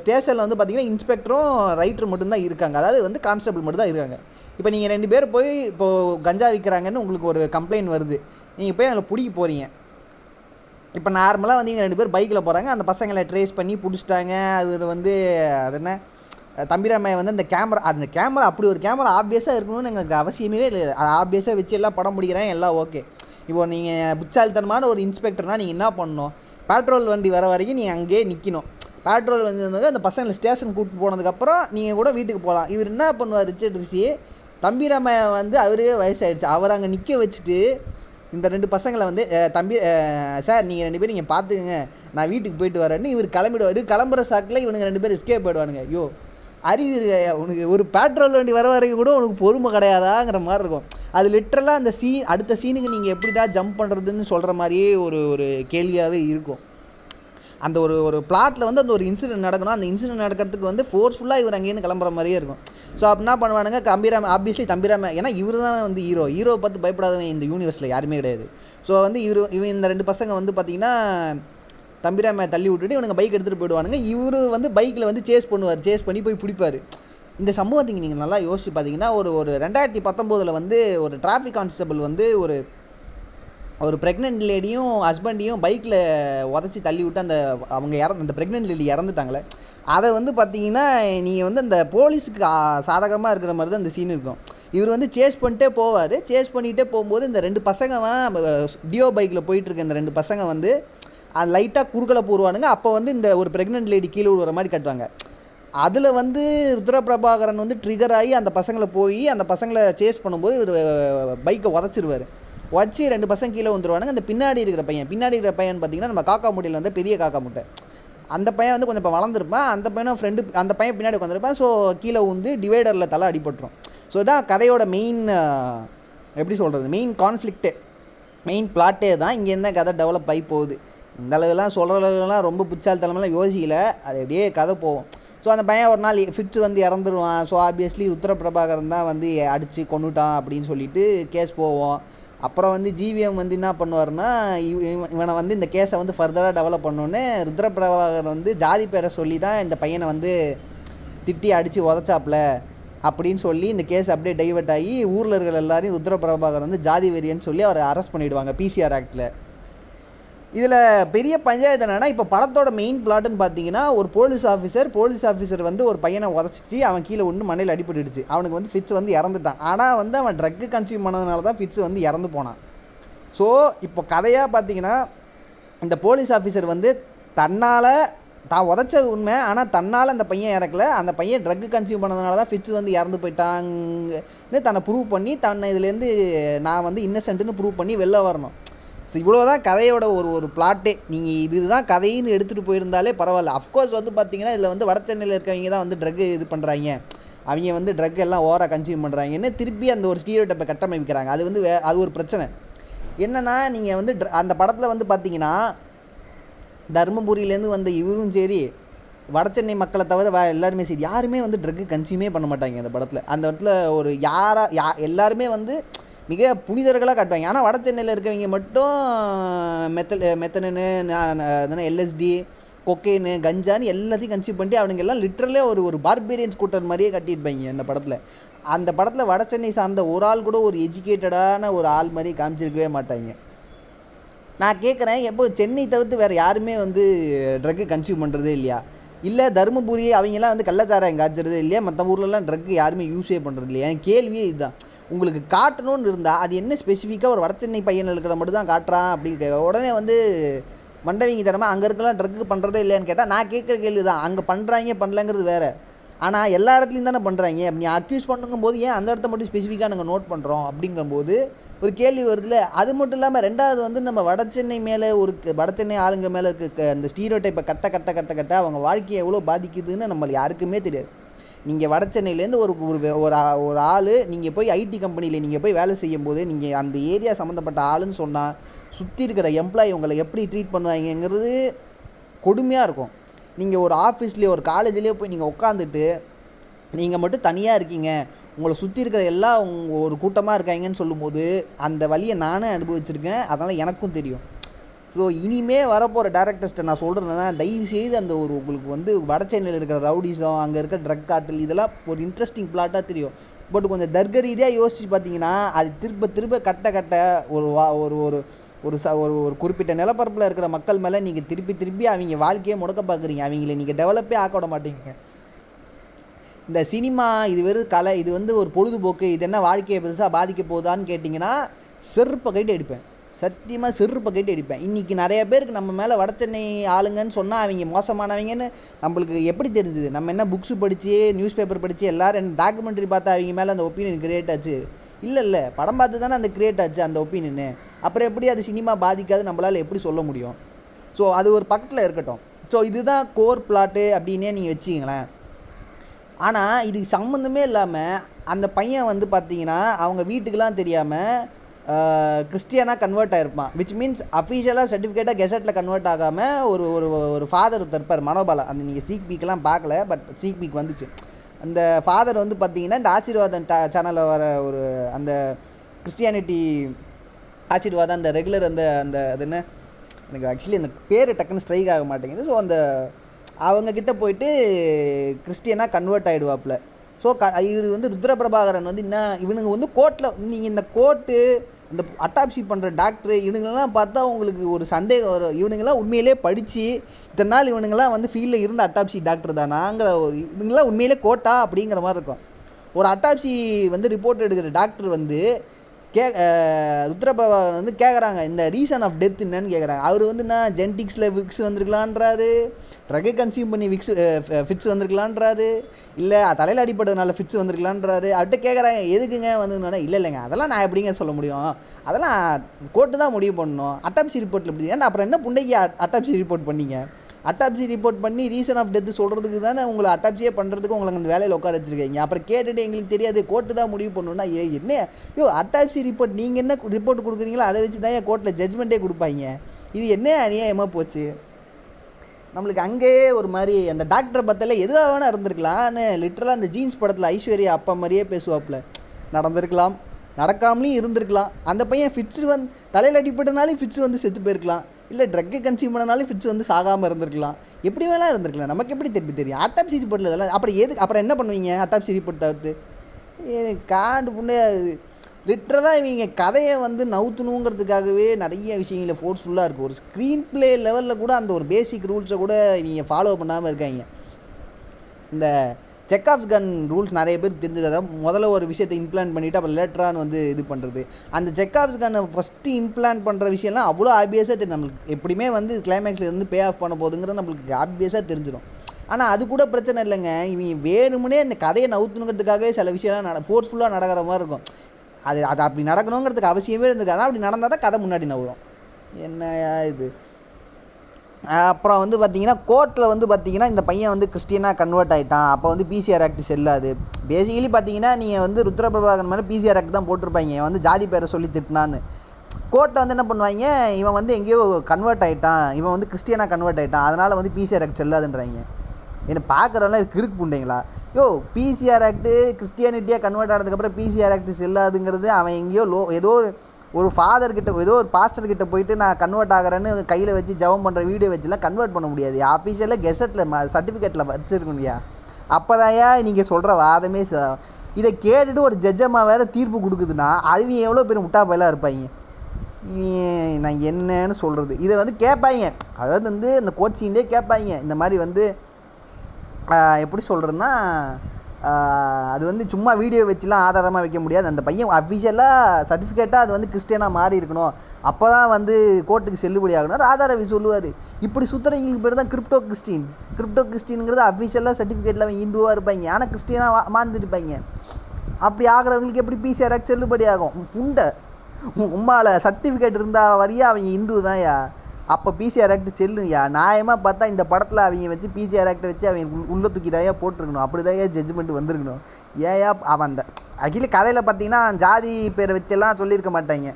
ஸ்டேஷனில் வந்து பார்த்தீங்கன்னா இன்ஸ்பெக்டரும் ரைட்டர் மட்டும்தான் இருக்காங்க. அதாவது வந்து கான்ஸ்டபிள் மட்டும் தான் இருக்காங்க. இப்போ நீங்கள் ரெண்டு பேர் போய் இப்போது கஞ்சா விற்கிறாங்கன்னு உங்களுக்கு ஒரு கம்ப்ளைண்ட் வருது. நீங்கள் போய் அவங்களை பிடிக்க போகிறீங்க இப்போ நார்மலாக வந்து இங்கே ரெண்டு பேர் பைக்கில் போகிறாங்க அந்த பசங்களை ட்ரேஸ் பண்ணி பிடிச்சிட்டாங்க. அது வந்து அது என்ன? தம்பிராமையை வந்து அந்த கேமரா அந்த கேமரா அப்படி ஒரு கேமரா ஆப்வியஸாக இருக்கணும்னு எங்களுக்கு அவசியமே இல்லை. அது ஆப்வியஸாக வச்சு எல்லாம் படம் முடிக்கிறேன் எல்லாம் ஓகே இப்போ நீங்கள் புச்சாலித்தனமான ஒரு இன்ஸ்பெக்டர்னால் நீங்கள் என்ன பண்ணணும்? பெட்ரோல் வண்டி வர வரைக்கும் நீங்கள் அங்கேயே நிற்கணும் பெட்ரோல் வந்து அந்த பசங்களை ஸ்டேஷன் கூப்பிட்டு போனதுக்கப்புறம் நீங்கள் கூட வீட்டுக்கு போகலாம் இவர் என்ன பண்ணுவார் ரிச்சர்ட் ரிஷி? தம்பிராமையை வந்து அவரே வயசாயிடுச்சு. அவர் அங்கே நிற்க வச்சுட்டு இந்த ரெண்டு பசங்களை வந்து தம்பி சார் நீங்கள் ரெண்டு பேரும் நீங்கள் பார்த்துக்குங்க நான் வீட்டுக்கு போயிட்டு வரேன்னு இவர் கிளம்பிடுவார். கிளம்புற சாக்கில் இவனுங்க ரெண்டு பேரும் எஸ்கேப் போயிடுவானுங்க ஐயோ அறிவு இருக்கையா உனக்கு ஒரு பெட்ரோல் வண்டி வர வரைக்கும் கூட உனக்கு பொறுமை கிடையாதாங்கிற மாதிரி இருக்கும். அது லிட்ரலாக அந்த சீன் அடுத்த சீனுக்கு நீங்கள் எப்படிடா ஜம்ப் பண்ணுறதுன்னு சொல்கிற மாதிரியே ஒரு ஒரு கேள்வியாகவே இருக்கும். அந்த ஒரு ஒரு பிளாட்டில் வந்து அந்த ஒரு இன்சிடென்ட் நடக்கணும். அந்த இன்சிடென்ட் நடக்கிறதுக்கு வந்து ஃபோர்ஸ்ஃபுல்லாக இவர் அங்கேருந்து கிளம்புற மாதிரியே இருக்கும். ஸோ அப்போ என்ன பண்ணுவானுங்க? கம்பிராம ஆப்வியஸ்லி தம்பிராம ஏன்னா இவர் தான் வந்து ஹீரோ ஹீரோ பார்த்து பயப்படாதவன் இந்த யூனிவர்ஸில் யாருமே கிடையாது. ஸோ வந்து இவர் இவன் இந்த ரெண்டு பசங்க வந்து பார்த்திங்கன்னா தம்பிராமையை தள்ளி விட்டுட்டு இவனுங்க பைக் எடுத்துகிட்டு போயிடுவானுங்க. இவர் வந்து பைக்கில் வந்து சேஸ் பண்ணுவார். சேஸ் பண்ணி போய் பிடிப்பார். இந்த சம்பவத்துக்கு நீங்கள் நல்லா யோசிச்சு பார்த்தீங்கன்னா ஒரு ஒரு ரெண்டாயிரத்தி பத்தொம்போதில் வந்து ஒரு டிராஃபிக் கான்ஸ்டபிள் வந்து ஒரு ஒரு ப்ரெக்னென்ட் லேடியும் ஹஸ்பண்டையும் பைக்கில் உதச்சி தள்ளி விட்டு அந்த அவங்க இறந்து அந்த ப்ரெக்னென்ட் லேடி இறந்துட்டாங்களே. அதை வந்து பார்த்தீங்கன்னா நீங்கள் வந்து அந்த போலீஸுக்கு சாதகமாக இருக்கிற மாதிரி தான் இந்த சீன் இருக்கும். இவர் வந்து சேஸ் பண்ணிட்டே போவார். சேஸ் பண்ணிகிட்டே போகும்போது இந்த ரெண்டு பசங்க டியோ பைக்கில் போயிட்டுருக்க இந்த ரெண்டு பசங்க வந்து அது லைட்டாக குறுக்கலை போடுவானுங்க. அப்போ வந்து இந்த ஒரு ப்ரெக்னென்ட் லேடி கீழே விடுற மாதிரி கட்டுவாங்க. அதில் வந்து ருத்ர பிரபாகரன் வந்து ட்ரிகர் ஆகி அந்த பசங்களை போய் அந்த பசங்களை சேஸ் பண்ணும்போது இவர் பைக்கை உதச்சிருவார். உதச்சி ரெண்டு பசங்க கீழே வந்துடுவானுங்க அந்த பின்னாடி இருக்கிற பையன் பின்னாடி இருக்கிற பையன் பார்த்தீங்கன்னா நம்ம காக்கா முட்டையில் வந்து பெரிய காக்கா முட்டை. அந்த பையன் வந்து கொஞ்சம் இப்போ வளர்ந்துருப்பான் அந்த பையனும் ஃப்ரெண்டு அந்த பையன் பின்னாடி உட்காந்துருப்பான் ஸோ கீழே வந்து டிவைடரில் தலை அடிபட்டுரும். ஸோ இதான் கதையோட மெயின் எப்படி சொல்கிறது மெயின் கான்ஃப்ளிக்ட்டே மெயின் பிளாட்டே தான் இங்கேருந்து கதை டெவலப் ஆகி போகுது. இந்த அளவுலாம் சொல்கிற அளவுலாம் ரொம்ப புச்சாலித்தனமெல்லாம் யோசிக்கல. அது அப்படியே கதை போகும். ஸோ அந்த பையன் ஒரு நாள் ஃபிட்ஸ் வந்து இறந்துருவான். ஸோ ஆப்வியஸ்லி ருத்ரபிரபாகரன் தான் வந்து அடித்து கொண்டுட்டான் அப்படின்னு சொல்லிட்டு கேஸ் போவோம். அப்புறம் வந்து ஜிவிஎம் வந்து என்ன பண்ணுவார்னா இவன் இவனை வந்து இந்த கேஸை வந்து ஃபர்தராக டெவலப் பண்ணோன்னே ருத்ரபிரபாகரன் வந்து ஜாதி பேரை சொல்லி தான் இந்த பையனை வந்து திட்டி அடித்து உதச்சாப்புல அப்படின்னு சொல்லி இந்த கேஸ் அப்படியே டைவெர்ட் ஆகி ஊரில் இருக்கிற எல்லாரையும் ருத்ர பிரபாகர் வந்து ஜாதி வெறியன்னு சொல்லி அவரை அரெஸ்ட் பண்ணிவிடுவாங்க பிசிஆர் ஆக்டில் இதில் பெரிய பஞ்சாயத்து என்னென்னா இப்போ படத்தோட மெயின் பிளாட்டுன்னு பார்த்தீங்கன்னா ஒரு போலீஸ் ஆஃபீஸர் போலீஸ் ஆஃபீஸர் வந்து ஒரு பையனை உதச்சிட்டு அவன் கீழே ஒன்று மண்டையில் அடிபட்டுடுச்சு. அவனுக்கு வந்து ஃபிட்ஸ் வந்து இறந்துட்டான். ஆனால் வந்து அவன் ட்ரக்கு கன்சியூம் பண்ணதுனால தான் ஃபிட்ஸ் வந்து இறந்து போனான். ஸோ இப்போ கதையாக பார்த்தீங்கன்னா இந்த போலீஸ் ஆஃபீஸர் வந்து தன்னால் தான் உதச்சது உண்மை. ஆனால் தன்னால் அந்த பையன் இறக்கல. அந்த பையன் ட்ரக்கு கன்சியூம் பண்ணதுனால தான் ஃபிட்ஸ் வந்து இறந்து போயிட்டாங்கன்னு தன்னை ப்ரூவ் பண்ணி தன்னை இதுலேருந்து நான் வந்து இன்னசென்ட்னு ப்ரூவ் பண்ணி வெளில வரணும். ஸோ இவ்வளோ தான் கதையோட ஒரு ஒரு பிளாட்டே நீங்கள் இதுதான் கதைன்னு எடுத்துகிட்டு போயிருந்தாலே பரவாயில்ல. அஃப்கோர்ஸ் வந்து பார்த்தீங்கன்னா இதில் வந்து வட சென்னையில் இருக்கவங்க தான் வந்து ட்ரக் இது பண்ணுறாங்க அவங்க வந்து ட்ரக் எல்லாம் ஓவராக கன்சியூம் பண்ணுறாங்கன்னு திருப்பி அந்த ஒரு ஸ்டீரியோ கட்டமைக்கிறாங்க. அது வந்து வே அது ஒரு பிரச்சனை. என்னென்னா நீங்கள் வந்து அந்த படத்தில் வந்து பார்த்தீங்கன்னா தருமபுரியிலேருந்து வந்த இவரும் சரி வடசென்னை மக்களை தவிர வே எல்லாருமே சரி யாருமே வந்து ட்ரக்கு கன்சியூமே பண்ண மாட்டாங்க அந்த படத்தில். அந்த இடத்துல ஒரு யாராக யா எல்லாருமே வந்து மிக புனிதர்களாக காட்டுவாங்க. ஆனால் வடசென்னையில் இருக்கவங்க மட்டும் மெத்தல் மெத்தனு எல்எஸ்டி கொக்கைனு கஞ்சான்னு எல்லாத்தையும் கன்சியூம் பண்ணிட்டு அவனுங்க எல்லாம் லிட்ரலே ஒரு ஒரு பார்பேரியன்ஸ் கூட்டம் மாதிரியே கட்டியிருப்பாங்க அந்த படத்தில். அந்த படத்தில் வடசென்னை சார்ந்த ஒரு ஆள் கூட ஒரு எஜுகேட்டடான ஒரு ஆள் மாதிரி காமிச்சிருக்கவே மாட்டாங்க. நான் கேட்குறேன் எப்போ சென்னை தவிர்த்து வேறு யாருமே வந்து ட்ரக்கு கன்சியூம் பண்ணுறதே இல்லையா? இல்லை தருமபுரி அவங்கெல்லாம் வந்து கள்ளச்சாராயம் காய்ச்சறதே இல்லையா? மற்ற ஊர்லலாம் ட்ரக்கு யாருமே யூஸே பண்ணுறது இல்லையா என் கேள்வியே இதுதான். உங்களுக்கு காட்டணும்னு இருந்தால் அது என்ன ஸ்பெசிஃபிக்காக ஒரு வடச்சென்னை பையன் இருக்கிற மட்டும் தான் காட்டுறான் அப்படின்னு கே- உடனே வந்து மண்டவிங்க தரமாக அங்கே இருக்கலாம் ட்ரக்கு பண்ணுறதே இல்லையான்னு கேட்டால் நான் கேட்குற கேள்வி தான் அங்கே பண்ணுறாங்க பண்ணலங்கிறது வேறு. ஆனால் எல்லா இடத்துலையும் தானே பண்ணுறாங்க நீ அக்யூஸ் பண்ணுங்கும் போது ஏன் அந்த இடத்த மட்டும் ஸ்பெசிஃபிக்காக நாங்கள் நோட் பண்ணுறோம் அப்படிங்கும்போது ஒரு கேள்வி வருதுல அது மட்டும் இல்லாமல் ரெண்டாவது வந்து நம்ம வடச்சென்னை மேலே ஒரு க- ஆளுங்க மேலே இருக்க அந்த ஸ்டீரியோ டைப்பை கட்ட கட்ட கட்ட கட்ட அவங்க வாழ்க்கையை எவ்வளோ பாதிக்குதுன்னு நம்மளுக்கு யாருக்குமே தெரியாது. நீங்கள் வடசென்னையிலேருந்து ஒரு ஒரு ஒரு ஆ- ஒரு ஆள் நீங்கள் போய் ஐடி கம்பெனியில் நீங்கள் போய் வேலை செய்யும் போது நீங்கள் அந்த ஏரியா சம்மந்தப்பட்ட ஆளுன்னு சொன்னால் சுற்றி இருக்கிற எம்ப்ளாயி உங்களை எப்படி ட்ரீட் பண்ணுவாங்கங்கிறது கொடுமையாக இருக்கும். நீங்கள் ஒரு ஆஃபீஸ்லேயோ ஒரு காலேஜ்லேயோ போய் நீங்கள் உட்காந்துட்டு நீங்கள் மட்டும் தனியாக இருக்கீங்க உங்களை சுற்றி இருக்கிற எல்லா ஒரு கூட்டமாக இருக்காங்கன்னு சொல்லும்போது அந்த வழியை நானே அனுபவிச்சிருக்கேன். அதனால் எனக்கும் தெரியும். ஸோ இனிமே வரப்போகிற டேரக்டர்ஸ்ட்டை நான் சொல்கிறேன்னா தயவு செய்து அந்த ஒரு உங்களுக்கு வந்து வட சென்னையில் இருக்கிற ரவுடிஸம் அங்கே இருக்க ட்ரக் காட்டில் இதெல்லாம் ஒரு இன்ட்ரெஸ்டிங் பிளாட்டாக தெரியும். பட் கொஞ்சம் தர்க்க ரீதியாக யோசிச்சு பார்த்தீங்கன்னா அது திரும்ப திரும்ப கட்ட கட்ட ஒரு வா ஒரு ஒரு ஒரு ச ஒரு ஒரு குறிப்பிட்ட நிலப்பரப்பில் இருக்கிற மக்கள் மேலே நீங்கள் திருப்பி திருப்பி அவங்க வாழ்க்கையை முடக்க பார்க்குறீங்க அவங்கள நீங்கள் டெவலப்பே ஆக்க விட மாட்டீங்க இந்த சினிமா இது வெறும் கலை இது வந்து ஒரு பொழுதுபோக்கு இது என்ன வாழ்க்கையை பெருசாக பாதிக்க போகுதான்னு கேட்டிங்கன்னா செருப்பை கைட்டு எடுப்பேன். சத்தியமாக செருப்பை கைட்டு அடிப்பேன். இன்றைக்கி நிறைய பேருக்கு நம்ம மேலே வடச்சென்னை ஆளுங்கன்னு சொன்னால் அவங்க மோசமானவங்கன்னு நம்மளுக்கு எப்படி தெரிஞ்சுது? நம்ம என்ன புக்ஸு படித்து நியூஸ் பேப்பர் படித்து எல்லோரும் டாக்குமெண்ட்ரி பார்த்தா அவங்க மேலே அந்த ஒப்பீனியன் கிரியேட் ஆச்சு? இல்லை இல்லை. படம் பார்த்து தானே அந்த கிரியேட் ஆச்சு அந்த ஒப்பீனியனு அப்புறம் எப்படி அது சினிமா பாதிக்காது நம்மளால் எப்படி சொல்ல முடியும்? ஸோ அது ஒரு பக்கத்தில் இருக்கட்டும். ஸோ இதுதான் கோர் பிளாட்டு அப்படின்னே நீங்கள் வச்சுக்கிங்களேன். ஆனால் இதுக்கு சம்மந்தமே இல்லாமல் அந்த பையன் வந்து பார்த்தீங்கன்னா அவங்க வீட்டுக்கெலாம் தெரியாமல் கிறிஸ்டியனாக கன்வெர்ட் ஆகிருப்பான் விச் மீன்ஸ் அஃபிஷியலாக சர்டிஃபிகேட்டாக கெசட்டில் கன்வெர்ட் ஆகாமல் ஒரு ஒரு ஒரு ஃபாதர் இருப்பார் மனோபாலா. அந்த நீங்கள் சீக் பீக்கெலாம் பார்க்கல பட் சீக் பீக் வந்துச்சு. அந்த ஃபாதர் வந்து பார்த்தீங்கன்னா இந்த ஆசீர்வாதம் சேனலில் வர ஒரு அந்த கிறிஸ்டியானிட்டி ஆசீர்வாதம் அந்த ரெகுலர் அந்த அந்த அது என்ன? எனக்கு ஆக்சுவலி அந்த பேர் டக்குன்னு ஸ்ட்ரைக் ஆக மாட்டேங்குது. ஸோ அந்த அவங்கக்கிட்ட போயிட்டு கிறிஸ்டியனாக கன்வெர்ட் ஆகிடுவாப்பில் ஸோ க இவர் வந்து ருத்ரபிரபாகரன் வந்து என்ன இவனுங்க வந்து கோர்ட்டில் நீங்கள் இந்த கோர்ட்டு இந்த அட்டாப்சி பண்ணுற டாக்டர் இவனுங்கெல்லாம் பார்த்தா உங்களுக்கு ஒரு சந்தேகம் வரும். இவனுங்களாம் உண்மையிலே படித்து இத்தனை நாள் இவனுங்களாம் வந்து ஃபீல்டில் இருந்த அட்டாப்சி டாக்டர் தானாங்கிற ஒரு இவங்களாம் உண்மையிலே கோட்டா அப்படிங்கிற மாதிரி இருக்கும். ஒரு அட்டாப்சி வந்து ரிப்போர்ட் எடுக்கிற டாக்டர் வந்து கே ருத்ரபிரபாகரன் வந்து கேட்குறாங்க இந்த ரீசன் ஆஃப் டெத் என்னன்னு கேட்குறாங்க அவர் வந்து என்ன ஜென்டிக்ஸில் விக்ஸ் வந்திருக்கலான்றாரு? ட்ரகை கன்சியூம் பண்ணி விக்ஸ் ஃபிட்ஸ் வந்திருக்கலான்றாரு? இல்லை தலையில் அடிப்பட்டதுனால ஃபிட்ஸ் வந்திருக்கலான்றாரு? அவர்கிட்ட கேட்குறாங்க எதுக்குங்க வந்து இல்லை இல்லைங்க அதெல்லாம் நான் எப்படிங்க சொல்ல முடியும்? அதெல்லாம் கோர்ட்டு தான் முடிவு பண்ணணும். அட்டாப்சி ரிப்போர்ட்டில் எப்படி ஏன்னா அப்புறம் என்ன புண்டைக்கு அட்டாப்சி ரிப்போர்ட் பண்ணீங்க? அட்டாப்சி ரிப்போர்ட் பண்ணி ரீசன் ஆஃப் டெத்து சொல்கிறதுக்கு தானே உங்களை அட்டாப்சியே பண்ணுறதுக்கு உங்களை அந்த வேலையில் உட்கார வச்சிருக்கீங்க. அப்புறம் கேட்டுட்டு எங்களுக்கு தெரியாது கோர்ட்டு தான் முடிவு பண்ணணும்னா ஏ என்ன? யோ அட்டாப்சி ரிப்போர்ட் நீங்கள் என்ன ரிப்போர்ட் கொடுக்குறீங்களோ அதை வச்சு தான் என் கோர்ட்டில் ஜட்மெண்ட்டே கொடுப்பாங்க. இது என்ன அநியாயமாக போச்சு? நம்மளுக்கு அங்கேயே ஒரு மாதிரி அந்த டாக்டரை பார்த்தால எதுவாக வேணால் இருந்திருக்கலாம்னு லிட்டரலாக அந்த ஜீன்ஸ் படத்தில் ஐஸ்வர்யா அப்பா மாதிரியே பேசுவாப்புல. நடந்திருக்கலாம். நடக்காமலேயும் இருந்திருக்கலாம். அந்த பையன் ஃபிட்ஸு வந்து தலையில் அடிப்பட்டனாலையும் ஃபிட்ஸ் வந்து செத்து போயிருக்கலாம். இல்லை ட்ரக்கு கன்சியூம் பண்ணனாலும் ஃபிட்ஸ் வந்து சாகாமல் இருந்திருக்கலாம். எப்படி வேணால் இருந்திருக்கலாம். நமக்கு எப்படி திருப்பி தெரியும் அட்டாப்சி ரிப்போர்ட்டில் இதெல்லாம் அப்புறம் எதுக்கு அப்புறம் என்ன பண்ணுவீங்க? அட்டாப்சி ரிப்போர்ட் தவிர்த்து காண்டு புண்ணு லிட்ரலாக இவங்க கதையை வந்து நவுத்தணுங்கிறதுக்காகவே நிறைய விஷயங்கள ஃபோர்ஸ்ஃபுல்லாக இருக்குது ஒரு ஸ்க்ரீன் ப்ளே லெவலில் கூட அந்த ஒரு பேசிக் ரூல்ஸை கூட இவங்க ஃபாலோ பண்ணாமல் இருக்காங்க. இந்த செக் ஆஃப்ஸ் கன் ரூல்ஸ் நிறைய பேர் தெரிஞ்சுக்கிறதா? முதல்ல ஒரு விஷயத்தை இம்ப்ளான் பண்ணிவிட்டு அப்புறம் லேட்டரானு வந்து இது பண்ணுறது அந்த செக் ஆஃப்ஸ் கன்னை ஃபஸ்ட்டு இம்ப்ளான் பண்ணுற விஷயம்லாம் அவ்வளோ ஆப்வியஸாக தெரியும். நம்மளுக்கு எப்படியுமே வந்து கிளைமேக்ஸில் இருந்து பே ஆஃப் பண்ண போகுதுங்கிறது நம்மளுக்கு ஆப்வியஸாக தெரிஞ்சிடும். ஆனால் அது கூட பிரச்சனை இல்லைங்க. இவங்க வேணுமுனே இந்த கதையை நவுத்துணுங்கிறதுக்காகவே சில விஷயம்லாம் நட ஃபோர்ஸ்ஃபுல்லாக நடக்கிற மாதிரி இருக்கும். அது அது அப்படி நடக்கணுங்கிறதுக்கு அவசியமே இருந்திருக்காது. அப்படி நடந்தால் தான் கதை முன்னாடி நவரும் என்ன இது? அப்புறம் வந்து பார்த்தீங்கன்னா கோர்ட்டில் வந்து பார்த்தீங்கன்னா இந்த பையன் வந்து கிறிஸ்டியனாக கன்வெர்ட் ஆகிட்டான் அப்போ வந்து பிசிஆர் ஆக்ட் செல்லாது. பேசிக்கலி பார்த்தீங்கன்னா நீங்கள் வந்து ருத்ரபிரபாகன் மேலே பிசிஆர் ஆக்ட் தான் போட்டிருப்பாங்க. இவன் வந்து ஜாதி பேரை சொல்லி திட்டினான்னு. கோர்ட்டில் வந்து என்ன பண்ணுவாங்க? இவன் வந்து எங்கேயோ கன்வெர்ட் ஆகிட்டான் இவன் வந்து கிறிஸ்டியனாக கன்வெர்ட் ஆகிட்டான் அதனால் வந்து பிசிஆர் ஆக்ட் செல்லாதுன்றாங்க. என்னை பார்க்குறவங்களாம் கிறுக்கு புண்டைங்களா? யோ பிசிஆர் ஆக்ட்டு கிறிஸ்டியானிட்டியாக கன்வெர்ட் ஆனதுக்கப்புறம் பிசிஆர் ஆக்ட் செல்லாதுங்கிறது அவன் எங்கேயோ லோ ஏதோ ஒரு ஒரு ஃபாதர்கிட்ட ஏதோ ஒரு பாஸ்டர் கிட்டே போயிட்டு நான் கன்வெர்ட் ஆகிறேன்னு கையில் வச்சு ஜெபம் பண்ணுற வீடியோ வச்சுலாம் கன்வெர்ட் பண்ண முடியாது. ஆஃபீஷியலாக கெசட்டில் சர்டிஃபிகேட்டில் வச்சுருக்கணும்யா அப்போதாயா நீங்கள் சொல்கிற வாதமே ச- இதை கேட்டுட்டு ஒரு ஜட்ஜம்மா வேறு தீர்ப்பு கொடுக்குதுன்னா அவங்க எவ்வளோ பேர் முட்டா இருப்பாங்க நான் என்னன்னு சொல்கிறது இதை வந்து கேட்பாங்க அதாவது வந்து இந்த கோச்சிங்லேயே கேட்பாங்க இந்த மாதிரி வந்து எப்படி சொல்கிறேன்னா அது வந்து சும்மா வீடியோ வச்சுலாம் ஆதாரமாக வைக்க முடியாது. அந்த பையன் அஃபிஷியலாக சர்டிஃபிகேட்டாக அது வந்து கிறிஸ்டியனாக மாறி இருக்கணும். அப்போ தான் வந்து கோர்ட்டுக்கு செல்லுபடி ஆகணும் ராதாரவி சொல்லுவார். இப்படி சுற்றுறவங்களுக்கு பேர் தான் கிரிப்டோ கிறிஸ்டின்ஸ் கிரிப்டோ கிறிஸ்டின்ங்கிறது அஃபிஷியலாக சர்டிஃபிகேட்டில் அவன் இந்துவாக இருப்பாங்க. ஆனால் கிறிஸ்டியனாக மாந்துருப்பாங்க. அப்படி ஆகிறவங்களுக்கு எப்படி பிசிஆராக செல்லுபடி ஆகும்? புண்டை. உம்மால் சர்டிஃபிகேட் இருந்தால் வரையா? அவங்க இந்து தான்யா. அப்போ பிசிஆர் ஆக்ட் செல்லும்யா நியாயமாக பார்த்தா இந்த படத்தில் அவங்க வச்சு பிசிஆர் ஆக்டை வச்சு அவங்க உள்ளே தூக்கி தாயா போட்டிருக்கணும். அப்படி தாயா ஜட்ஜ்மெண்ட் வந்திருக்கணும். ஏயா அவன் அந்த அகில கதையில் பார்த்தீங்கன்னா ஜாதி பேரை வச்செல்லாம் சொல்லியிருக்க மாட்டாங்க.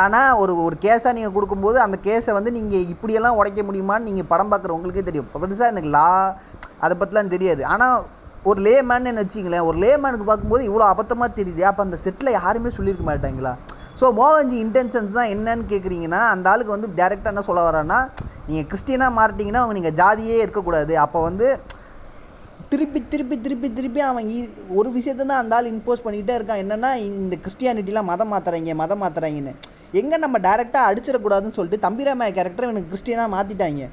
ஆனால் ஒரு ஒரு கேஸாக நீங்கள் கொடுக்கும்போது அந்த கேஸை வந்து நீங்கள் இப்படியெல்லாம் உடைக்க முடியுமான்னு நீங்கள் படம் பார்க்குற உங்களுக்கே தெரியும் பெருசாக எனக்கு லா அதை பற்றிலாம் தெரியாது. ஆனால் ஒரு லேமேன்னு வச்சிங்களேன் ஒரு லேமேனுக்கு பார்க்கும்போது இவ்வளோ அபத்தமாக தெரியுது. அப்போ அந்த செட்டில் யாருமே சொல்லியிருக்க மாட்டாங்களா? ஸோ மோகன்ஜி இன்டென்ஷன்ஸ் தான் என்னன்னு கேட்குறீங்கன்னா அந்த ஆளுக்கு வந்து டேரெக்டாக என்ன சொல்ல வரான்னா நீங்கள் கிறிஸ்டியனாக மாறிட்டீங்கன்னா அவங்க நீங்கள் ஜாதியே இருக்கக்கூடாது. அப்போ வந்து திருப்பி திருப்பி திருப்பி திருப்பி அவன் ஒரு விஷயத்தை தான் அந்த ஆள் இம்போஸ் பண்ணிக்கிட்டே இருக்கான். என்னென்னா இந்த கிறிஸ்டியானிட்டிலாம் மதம் மாற்றுறாங்க மதம் மாற்றுறாங்கன்னு எங்கே நம்ம டேரெக்டாக அடிச்சிடக்கூடாதுன்னு சொல்லிட்டு தம்பிராமையா கேரக்டர் எனக்கு கிறிஸ்டியனாக மாற்றிட்டாங்க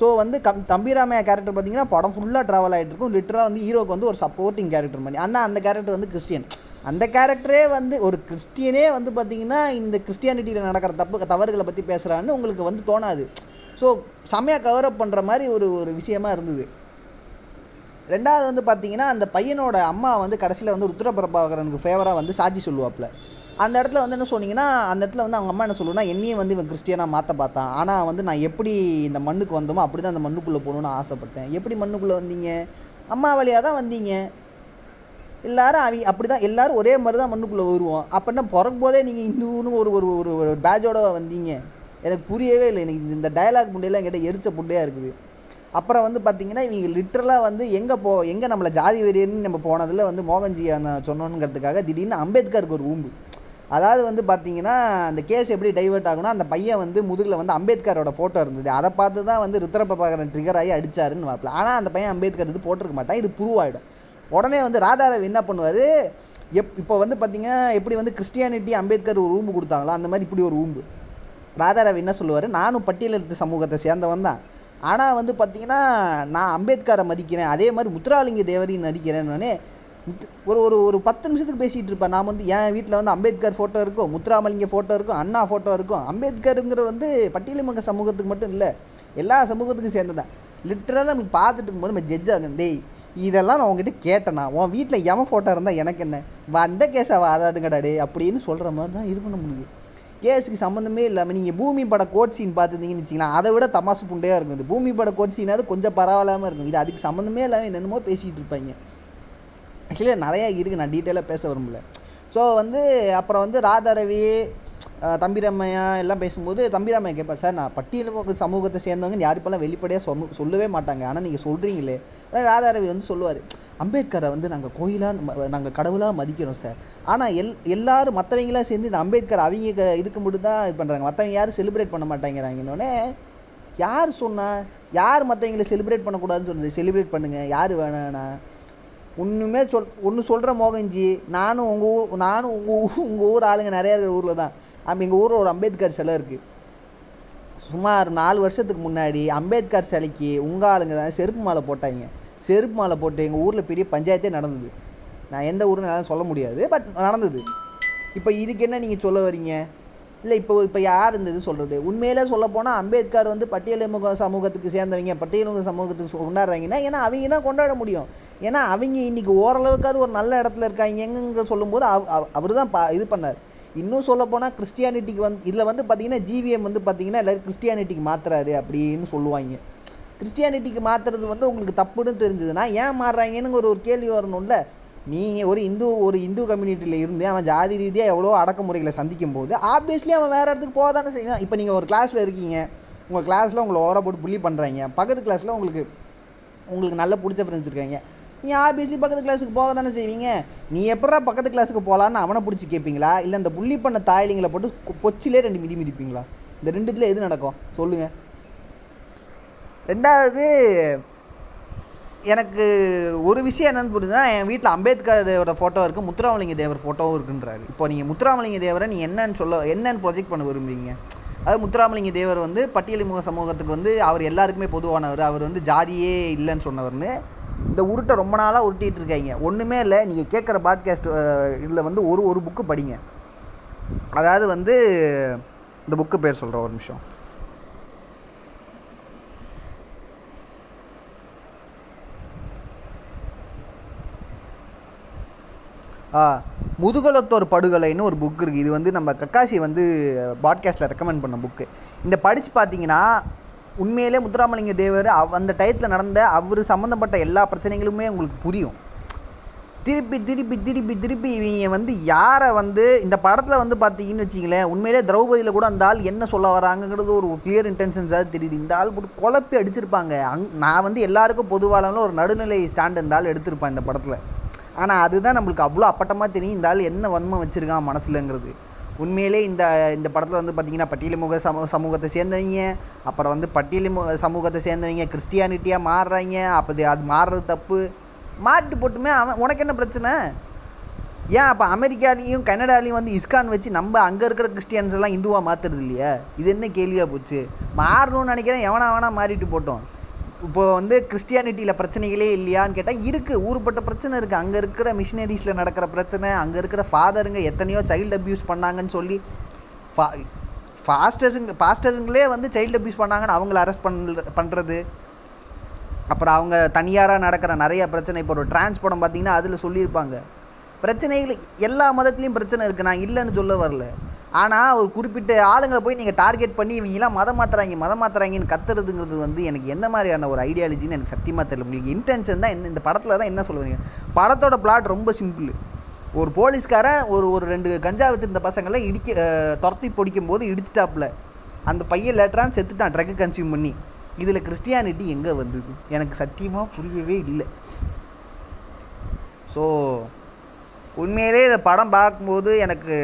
ஸோ வந்து கம் தம்பிராமையா கேரக்டர் பார்த்தீங்கன்னா படம் ஃபுல்லாக ட்ராவல் ஆகிட்டு இருக்கும். லிட்டராக வந்து ஹீரோக்கு வந்து ஒரு சப்போர்ட்டிங் கேரக்டர் மாதிரி. ஆனால் அந்த கேரக்டர் வந்து கிறிஸ்டியன். அந்த கேரக்டரே வந்து ஒரு கிறிஸ்டியனே வந்து பார்த்தீங்கன்னா இந்த கிறிஸ்டியானிட்டியில் நடக்கிற தப்பு தவறுகளை பற்றி பேசுகிறான்னு உங்களுக்கு வந்து தோணாது. ஸோ செம்மையாக கவரப் பண்ணுற மாதிரி ஒரு ஒரு விஷயமா இருந்தது. ரெண்டாவது வந்து பார்த்தீங்கன்னா அந்த பையனோட அம்மா வந்து கடைசியில் வந்து ருத்ரபிரபாகரனுக்கு ஃபேவராக வந்து சாட்சி சொல்லுவாப்புல. அந்த இடத்துல வந்து என்ன சொன்னீங்கன்னா அந்த இடத்துல வந்து அவங்க அம்மா என்ன சொல்லுன்னா என்னையும் வந்து இவன் கிறிஸ்டியனாக மாற்ற பார்த்தான். ஆனால் வந்து நான் எப்படி இந்த மண்ணுக்கு வந்தோமோ அப்படி தான் அந்த மண்ணுக்குள்ளே போகணுன்னு ஆசைப்பட்டேன். எப்படி மண்ணுக்குள்ளே வந்தீங்க? அம்மா வழியாக தான் வந்தீங்க. எல்லாரும் அவங்க அப்படி தான் எல்லாரும் ஒரே மாதிரி தான் மண்ணுக்குள்ளே வருவோம். அப்படின்னா பிறக்கும் போதே நீங்கள் இந்துன்னு ஒரு ஒரு ஒரு ஒரு பேட்சோட வந்தீங்க. எனக்கு புரியவே இல்லை. எனக்கு இந்த டயலாக் முண்டையெல்லாம் என்கிட்ட எரிச்ச புண்டையாக இருக்குது. அப்புறம் வந்து பார்த்தீங்கன்னா இவங்க லிட்ரலாக வந்து எங்கே போ எங்கே நம்மளை ஜாதி வெறியன்னு நம்ம போனதில் வந்து மோகன்ஜி நான் சொன்னோங்கிறதுக்காக திடீர்னு அம்பேத்கருக்கு ஒரு ஊம்பு அதாவது வந்து பார்த்தீங்கன்னா அந்த கேஸ் எப்படி டைவர்ட் ஆகுனா அந்த பையன் வந்து முதுகில் வந்து அம்பேத்கரோட ஃபோட்டோ இருந்தது. அதை பார்த்து தான் வந்து ருத்ரபிரபாகரன் ட்ரிகர் ஆகி அடிச்சாருன்னு வாப்பில். ஆனால் அந்த பையன் அம்பேத்கர் இது போட்டிருக்க மாட்டான். இது ப்ரூவ் ஆகிடும் உடனே வந்து ராதாரவி என்ன பண்ணுவார்? எப் இப்போ வந்து பார்த்தீங்கன்னா எப்படி வந்து கிறிஸ்டியானிட்டி அம்பேத்கர் ஒரு ஊம்பு கொடுத்தாங்களோ? அந்த மாதிரி இப்படி ஒரு ஊம்பு. ராதாரவி என்ன சொல்லுவார்? நானும் பட்டியலிருத்த சமூகத்தை சேர்ந்தவன் தான். ஆனால் வந்து பார்த்தீங்கன்னா நான் அம்பேத்கரை மதிக்கிறேன். அதே மாதிரி முத்துராலிங்க தேவரையும் மதிக்கிறேன்னு ஒரு ஒரு ஒரு பத்து நிமிஷத்துக்கு பேசிகிட்டு இருப்பேன். நான் வந்து என் வீட்டில் வந்து அம்பேத்கர் ஃபோட்டோ இருக்கும் முத்துராமலிங்க ஃபோட்டோ இருக்கும் அண்ணா ஃபோட்டோ இருக்கும். அம்பேத்கருங்கிற வந்து பட்டியலிமங்க சமூகத்துக்கு மட்டும் இல்லை எல்லா சமூகத்துக்கும் சேர்ந்ததான் லிட்டரலாக நம்ம பார்த்துட்டு இருக்கும்போது நம்ம ஜட்ஜ் ஆகும் டேய் இதெல்லாம் நான் உங்ககிட்ட கேட்டேண்ணா உன் வீட்டில் எம ஃபோட்டோ இருந்தால் எனக்கு என்ன? வந்த கேஸை ஆதாருங்கடா டே அப்படின்னு சொல்கிற மாதிரி தான் இருக்கணும் முடியும் கேஸுக்கு சம்மந்தமே இல்லாமல் நீங்கள் பூமி பட கோட் சீன் பார்த்துருந்தீங்கன்னு வச்சிங்களேன் அதை விட தமாசு புண்டையாக இருக்கும் இது. பூமி பட கோட் சீனாவது கொஞ்சம் பரவாயில்லாமல் இருக்கும். இது அதுக்கு சம்மந்தமே இல்லாமல் என்னென்னமோ பேசிகிட்டு இருப்பாங்க. ஆக்சுவலி நிறையா இருக்குது நான் டீட்டெயிலாக பேச விரும்பல. ஸோ வந்து அப்புறம் வந்து ராதாரவி தம்பிராமையா எல்லாம் பேசும்போது தம்பிராமையா கேட்பார் சார் நான் பட்டியல் சமூகத்தை சேர்ந்தவங்க யார் இப்போல்லாம் வெளிப்படையாக சொல் சொல்லவே மாட்டாங்க. ஆனால் நீங்கள் சொல்கிறீங்களே ராதாரவி வந்து சொல்லுவார் அம்பேத்கரை வந்து நாங்கள் கோயிலாக நாங்கள் கடவுளாக மதிக்கிறோம் சார். ஆனால் எல் எல்லோரும் மற்றவங்களாம் சேர்ந்து இந்த அம்பேத்கர் அவங்க க- இதுக்கு மட்டும் தான் இது பண்ணுறாங்க மற்றவங்க யாரும் செலிப்ரேட் பண்ண மாட்டேங்கிறாங்கன்னொடனே யார் சொன்னால் யார் மற்றவங்களை செலிப்ரேட் பண்ணக்கூடாதுன்னு சொன்னது? செலிப்ரேட் பண்ணுங்கள் யார் வேணாண்ணா ஒன்றுமே சொல் ஒன்று சொல்கிற மோகன்ஜி நானும் உங்கள் ஊர் நானும் உங்கள் ஊர் உங்கள் ஊர் ஆளுங்க நிறையா இருக்கிற ஊரில் தான். அப்போ எங்கள் ஊரில் ஒரு அம்பேத்கர் சிலை இருக்குது சுமார் நாலு வருஷத்துக்கு முன்னாடி அம்பேத்கர் சிலைக்கு உங்கள் ஆளுங்க தான் செருப்பு மாலை போட்டாங்க. செருப்பு மாலை போட்டு எங்கள் ஊரில் பெரிய பஞ்சாயத்தே நடந்தது. நான் எந்த ஊருன்னு என்னால் சொல்ல முடியாது பட் நடந்தது. இப்போ இதுக்கு என்ன நீங்கள் சொல்ல வரீங்க? இல்லை இப்போ இப்போ யார் இந்த இது சொல்கிறது உண்மையிலே சொல்ல போனால் அம்பேத்கர் வந்து பட்டியலிமுக சமூகத்துக்கு சேர்ந்தவங்க பட்டியலிமுக சமூகத்துக்கு கொண்டாடுறாங்கன்னா ஏன்னா அவங்க தான் கொண்டாட முடியும். ஏன்னா அவங்க இன்றைக்கி ஓரளவுக்காவது ஒரு நல்ல இடத்துல இருக்காங்கங்கிற சொல்லும்போது அவ அவர் தான் பா இது பண்ணார். இன்னும் சொல்ல போனால் கிறிஸ்டியானிட்டிக்கு வந்து இதில் வந்து பார்த்தீங்கன்னா ஜிவிஎம் வந்து பார்த்தீங்கன்னா எல்லோரும் கிறிஸ்டியானிட்டிக்கு மாத்துறாரு அப்படின்னு சொல்லுவாங்க. கிறிஸ்டியானிட்டிக்கு மாற்றுறது வந்து உங்களுக்கு தப்புன்னு தெரிஞ்சதுன்னா ஏன் மாறுறாங்கன்னு ஒரு ஒரு கேள்வி வரணும்ல. நீங்கள் ஒரு இந்து ஒரு இந்து கம்யூனிட்டியில் இருந்து அவன் ஜாதி ரீதியாக எவ்வளோ அடக்குமுறைகளை சந்திக்கும் போது ஆப்வியஸ்லி அவன் வேறு இடத்துக்கு போக தானே செய்வான். இப்போ நீங்கள் ஒரு கிளாஸில் இருக்கீங்க. உங்கள் கிளாஸில் உங்களை ஓர போட்டு புள்ளி பண்ணுறாங்க பக்கத்து கிளாஸில் உங்களுக்கு உங்களுக்கு நல்ல பிடிச்ச ஃப்ரெண்ட்ஸ் இருக்காங்க. நீ ஆப்வியஸ்லி பக்கத்து கிளாஸுக்கு போக தானே செய்வீங்க. நீ எப்படா பக்கத்து கிளாஸுக்கு போகலான்னு அவனை பிடிச்சி கேட்பீங்களா இல்லை இந்த புள்ளி பண்ண தாய்லிங்களை போட்டு பொச்சிலே ரெண்டு மிதி மிதிப்பீங்களா? இந்த ரெண்டுத்தில் எது நடக்கும்? சொல்லுங்கள் ரெண்டாவது எனக்கு ஒரு விஷயம் என்னென்னு புரிஞ்சுன்னா என் வீட்டில் அம்பேத்கரோட ஃபோட்டோ இருக்குது முத்துராமலிங்க தேவர் ஃபோட்டோவும் இருக்குன்றாரு. இப்போ நீங்கள் முத்துராமலிங்க தேவரை நீ என்னன்னு சொல்ல என்னன்னு ப்ரொஜெக்ட் பண்ண விரும்புறீங்க? அது முத்துராமலிங்க தேவர் வந்து பட்டியலிமுக சமூகத்துக்கு வந்து அவர் எல்லாருக்குமே பொதுவானவர் அவர் வந்து ஜாதியே இல்லைன்னு சொன்னவர்னு இந்த உருட்டை ரொம்ப நாளாக உருட்டிகிட்டு இருக்காங்க. ஒன்றுமே இல்லை நீங்கள் கேட்குற பாட்காஸ்ட் இதில் வந்து ஒரு ஒரு புக்கு படிங்க. அதாவது வந்து இந்த புக்கு பேர் சொல்கிறேன் ஒரு நிமிஷம். முதுகலத்தோர் படுகொலைன்னு ஒரு புக் இருக்குது இது வந்து நம்ம கக்காசி வந்து பாட்காஸ்ட்டில் ரெக்கமெண்ட் பண்ண புக்கு இந்த படித்து பார்த்தீங்கன்னா உண்மையிலே முத்துராமலிங்க தேவர் அவ் அந்த டயத்தில் நடந்த அவர் சம்மந்தப்பட்ட எல்லா பிரச்சனைகளுமே உங்களுக்கு புரியும். திருப்பி திருப்பி திருப்பி திருப்பி இவங்க வந்து யாரை வந்து இந்த படத்தில் வந்து பார்த்தீங்கன்னு வச்சிங்களேன் உண்மையிலே திரௌபதியில் கூட அந்த ஆள் என்ன சொல்ல வராங்கங்கிறது ஒரு கிளியர் இன்டென்ஷன்ஸாக தெரியுது. இந்த ஆள் போட்டு குழப்பி அடிச்சிருப்பாங்க. அங் நான் வந்து எல்லாருக்கும் பொதுவான ஒரு நடுநிலை ஸ்டாண்ட் இந்த ஆள் எடுத்திருப்பேன் இந்த படத்தில். ஆனால் அதுதான் நம்மளுக்கு அவ்வளோ அப்பட்டமாக தெரியும். இந்த ஆள் என்ன வன்மம் வச்சுருக்கான் மனசுலங்கிறது. உண்மையிலே இந்த இந்த படத்தில் வந்து பார்த்திங்கன்னா பட்டியலிமுக சமூக சமூகத்தை சேர்ந்தவங்க அப்புறம் வந்து பட்டியலிமுக சமூகத்தை சேர்ந்தவங்க கிறிஸ்டியானிட்டியாக மாறுறாங்க அப்போ அது- அது மாறுறது தப்பு. மாட்டு போட்டுமே அவன் உனக்கு என்ன பிரச்சனை? ஏன் அப்போ அமெரிக்காலையும் கனடாலையும் வந்து இஸ்கான் வச்சு நம்ம அங்கே இருக்கிற கிறிஸ்டியன்ஸ் எல்லாம் இந்துவாக மாற்றுறது இல்லையா? இது என்ன கேள்வியாக போச்சு? மாறணும்னு நினைக்கிறேன் எவனா வேணா மாறிட்டு போட்டோம். இப்போ வந்து கிறிஸ்டியானிட்டியில் பிரச்சனைகளே இல்லையான்னு கேட்டால் இருக்குது ஊருப்பட்ட பிரச்சனை இருக்குது அங்கே இருக்கிற மிஷினரிஸில் நடக்கிற பிரச்சனை அங்கே இருக்கிற ஃபாதருங்க எத்தனையோ சைல்டு அப்யூஸ் பண்ணாங்கன்னு சொல்லி ஃபா ஃபாஸ்டர்ஸுங்க பாஸ்டருங்களே வந்து சைல்டு அப்யூஸ் பண்ணாங்கன்னு அவங்கள அரெஸ்ட் பண்ண பண்ணுறது அப்புறம் அவங்க தனியாராக நடக்கிற நிறைய பிரச்சனை. இப்போ ஒரு டிரான்ஸ் படம் பார்த்தீங்கன்னா அதில் சொல்லியிருப்பாங்க. பிரச்சனைகள் எல்லா மதத்துலேயும் பிரச்சனை இருக்குது நான் இல்லைன்னு சொல்ல வரல. ஆனால் ஒரு குறிப்பிட்ட ஆளுங்களை போய் நீங்கள் டார்கெட் பண்ணி இவங்கெல்லாம் மதம் மாத்துறாங்க மதம் மாத்துறாங்கன்னு கத்துறதுங்கிறது வந்து எனக்கு என்ன மாதிரியான ஒரு ஐடியாலஜின்னு எனக்கு சத்தியமாக தெரியல. உங்களுக்கு இன்டென்ஷன் தான் என்ன இந்த படத்தில் தான் என்ன சொல்லுவீங்க? படத்தோட பிளாட் ரொம்ப சிம்பிள் ஒரு போலீஸ்காரன் ஒரு ஒரு ரெண்டு கஞ்சா வச்சிருந்த பசங்களை இடிக்க துரத்தி பிடிக்கும் போது இடிச்சிட்டாப்புல. அந்த பையன் லேட்டரான் செத்துட்டான் ட்ரக்கு கன்சியூம் பண்ணி. இதில் கிறிஸ்டியானிட்டி எங்கே வந்தது? எனக்கு சத்தியமாக புரியவே இல்லை. ஸோ உண்மையிலே இந்த படம் பார்க்கும்போது எனக்கு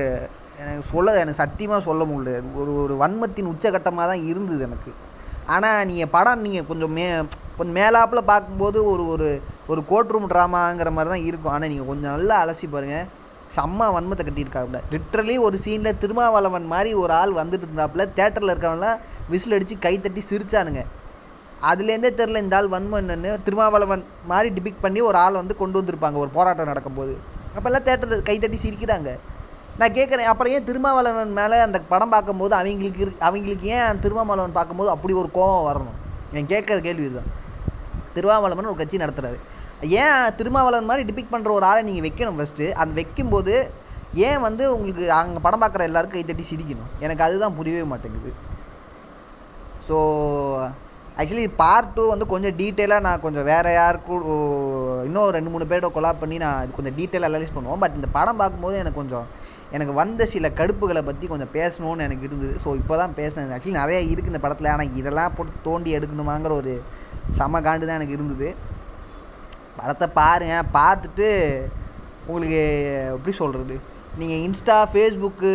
எனக்கு சொல்ல எனக்கு சத்தியமாக சொல்ல முடியல. ஒரு ஒரு வன்மத்தின் உச்சகட்டமாக தான் இருந்தது எனக்கு. ஆனால் நீங்கள் படம் நீங்கள் கொஞ்சம் மே கொஞ்சம் மேலாப்பில் பார்க்கும்போது ஒரு ஒரு ஒரு கோர்ட் ரூம் ட்ராமாங்கிற மாதிரி தான் இருக்கும். ஆனால் நீங்கள் கொஞ்சம் நல்லா அலசி பாருங்கள் செம்ம வன்மத்தை கட்டியிருக்காப்புல. லிட்ரலி ஒரு சீனில் திருமாவளவன் மாதிரி ஒரு ஆள் வந்துட்டு இருந்தாப்புல. தேட்டரில் இருக்கவங்களாம் விசில் அடித்து கை தட்டி சிரிச்சானுங்க. அதுலேருந்தே தெரில இந்த ஆள் வன்மம் என்னென்னு. திருமாவளவன் மாதிரி டிபிக் பண்ணி ஒரு ஆள் வந்து கொண்டு வந்திருப்பாங்க. ஒரு போராட்டம் நடக்கும்போது. அப்போல்லாம் தேட்டர் கைத்தட்டி சிரிக்கிறாங்க. நான் கேட்குறேன் அப்புறம் ஏன் திருமாவளவன் மேலே அந்த படம் பார்க்கும்போது அவங்களுக்கு இரு- அவங்களுக்கு ஏன் திருமாவளவன் பார்க்கும்போது அப்படி ஒரு கோபம் வரணும்? என் கேட்குற கேள்வி இதுதான். திருமாவளவன் ஒரு கட்சி நடத்துகிறாரு ஏன் திருமாவளவன் மாதிரி டிபிக் பண்ணுற ஒரு ஆளை நீங்கள் வைக்கணும் ஃபஸ்ட்டு அந்த வைக்கும்போது ஏன் வந்து உங்களுக்கு அங்கே படம் பார்க்குற எல்லாருக்கும் கைத்தட்டி சிரிக்கணும்? எனக்கு அதுதான் புரியவே மாட்டேங்குது. ஸோ ஆக்சுவலி பார்ட் டூ வந்து கொஞ்சம் டீட்டெயிலாக நான் கொஞ்சம் வேறு யாருக்கும் இன்னும் ரெண்டு மூணு பேரோட கொலாப் பண்ணி நான் கொஞ்சம் டீட்டெயிலாக அனலைஸ் பண்ணுவோம். பட் இந்த படம் பார்க்கும்போது எனக்கு கொஞ்சம் எனக்கு வந்த சில கடுப்புகளை பற்றி கொஞ்சம் பேசணும்னு எனக்கு இருந்தது. ஸோ இப்போ தான் பேசினேன். ஆக்சுவலி நிறையா இருக்குது இந்த படத்தில். ஆனால் இதெல்லாம் போட்டு தோண்டி எடுக்கணுமாங்கிற ஒரு செம காண்டு தான் எனக்கு இருந்தது. படத்தை பாருங்கள் பார்த்துட்டு உங்களுக்கு எப்படி சொல்கிறது நீங்கள் இன்ஸ்டா ஃபேஸ்புக்கு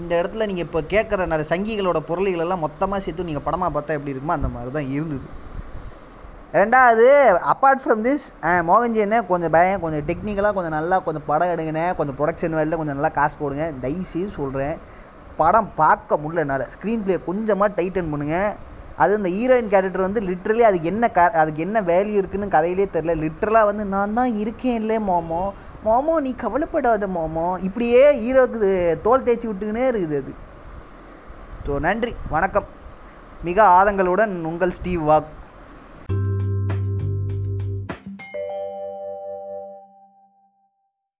இந்த இடத்துல நீங்கள் இப்போ கேட்குற நிறைய சங்கிகளோட பொருள்களெல்லாம் மொத்தமாக சேர்த்து நீங்கள் படமாக பார்த்தா எப்படி இருக்குமோ அந்த மாதிரி தான் இருந்தது. ரெண்டாவது அப்பார்ட் ஃப்ரம் திஸ் மோகன்ஜி என்ன கொஞ்சம் பயம் கொஞ்சம் டெக்னிக்கலாக கொஞ்சம் நல்லா கொஞ்சம் படம் எடுங்கண்ணே கொஞ்சம் ப்ரொடக்ஷன் வேலையில் கொஞ்சம் நல்லா காசு போடுங்க. தயவுசெய்து சொல்கிறேன் படம் பார்க்க முடியல என்னால். ஸ்க்ரீன் ப்ளே கொஞ்சமாக டைட்டன் பண்ணுங்கள் அது இந்த ஹீரோயின் கேரக்டர் வந்து லிட்ரலி அதுக்கு என்ன க அதுக்கு என்ன வேல்யூ இருக்குன்னு கதையிலே தெரில லிட்ரலாக வந்து நான் தான் இருக்கேன் இல்லை மோமோ. மோமோ நீ கவலைப்படாத மோமோ. இப்படியே ஹீரோக்கு தோல் தேய்ச்சி விட்டுக்கினே இருக்குது அது. ஸோ நன்றி வணக்கம். மிக ஆதங்களுடன் உங்கள் ஸ்டீவ் வாக்.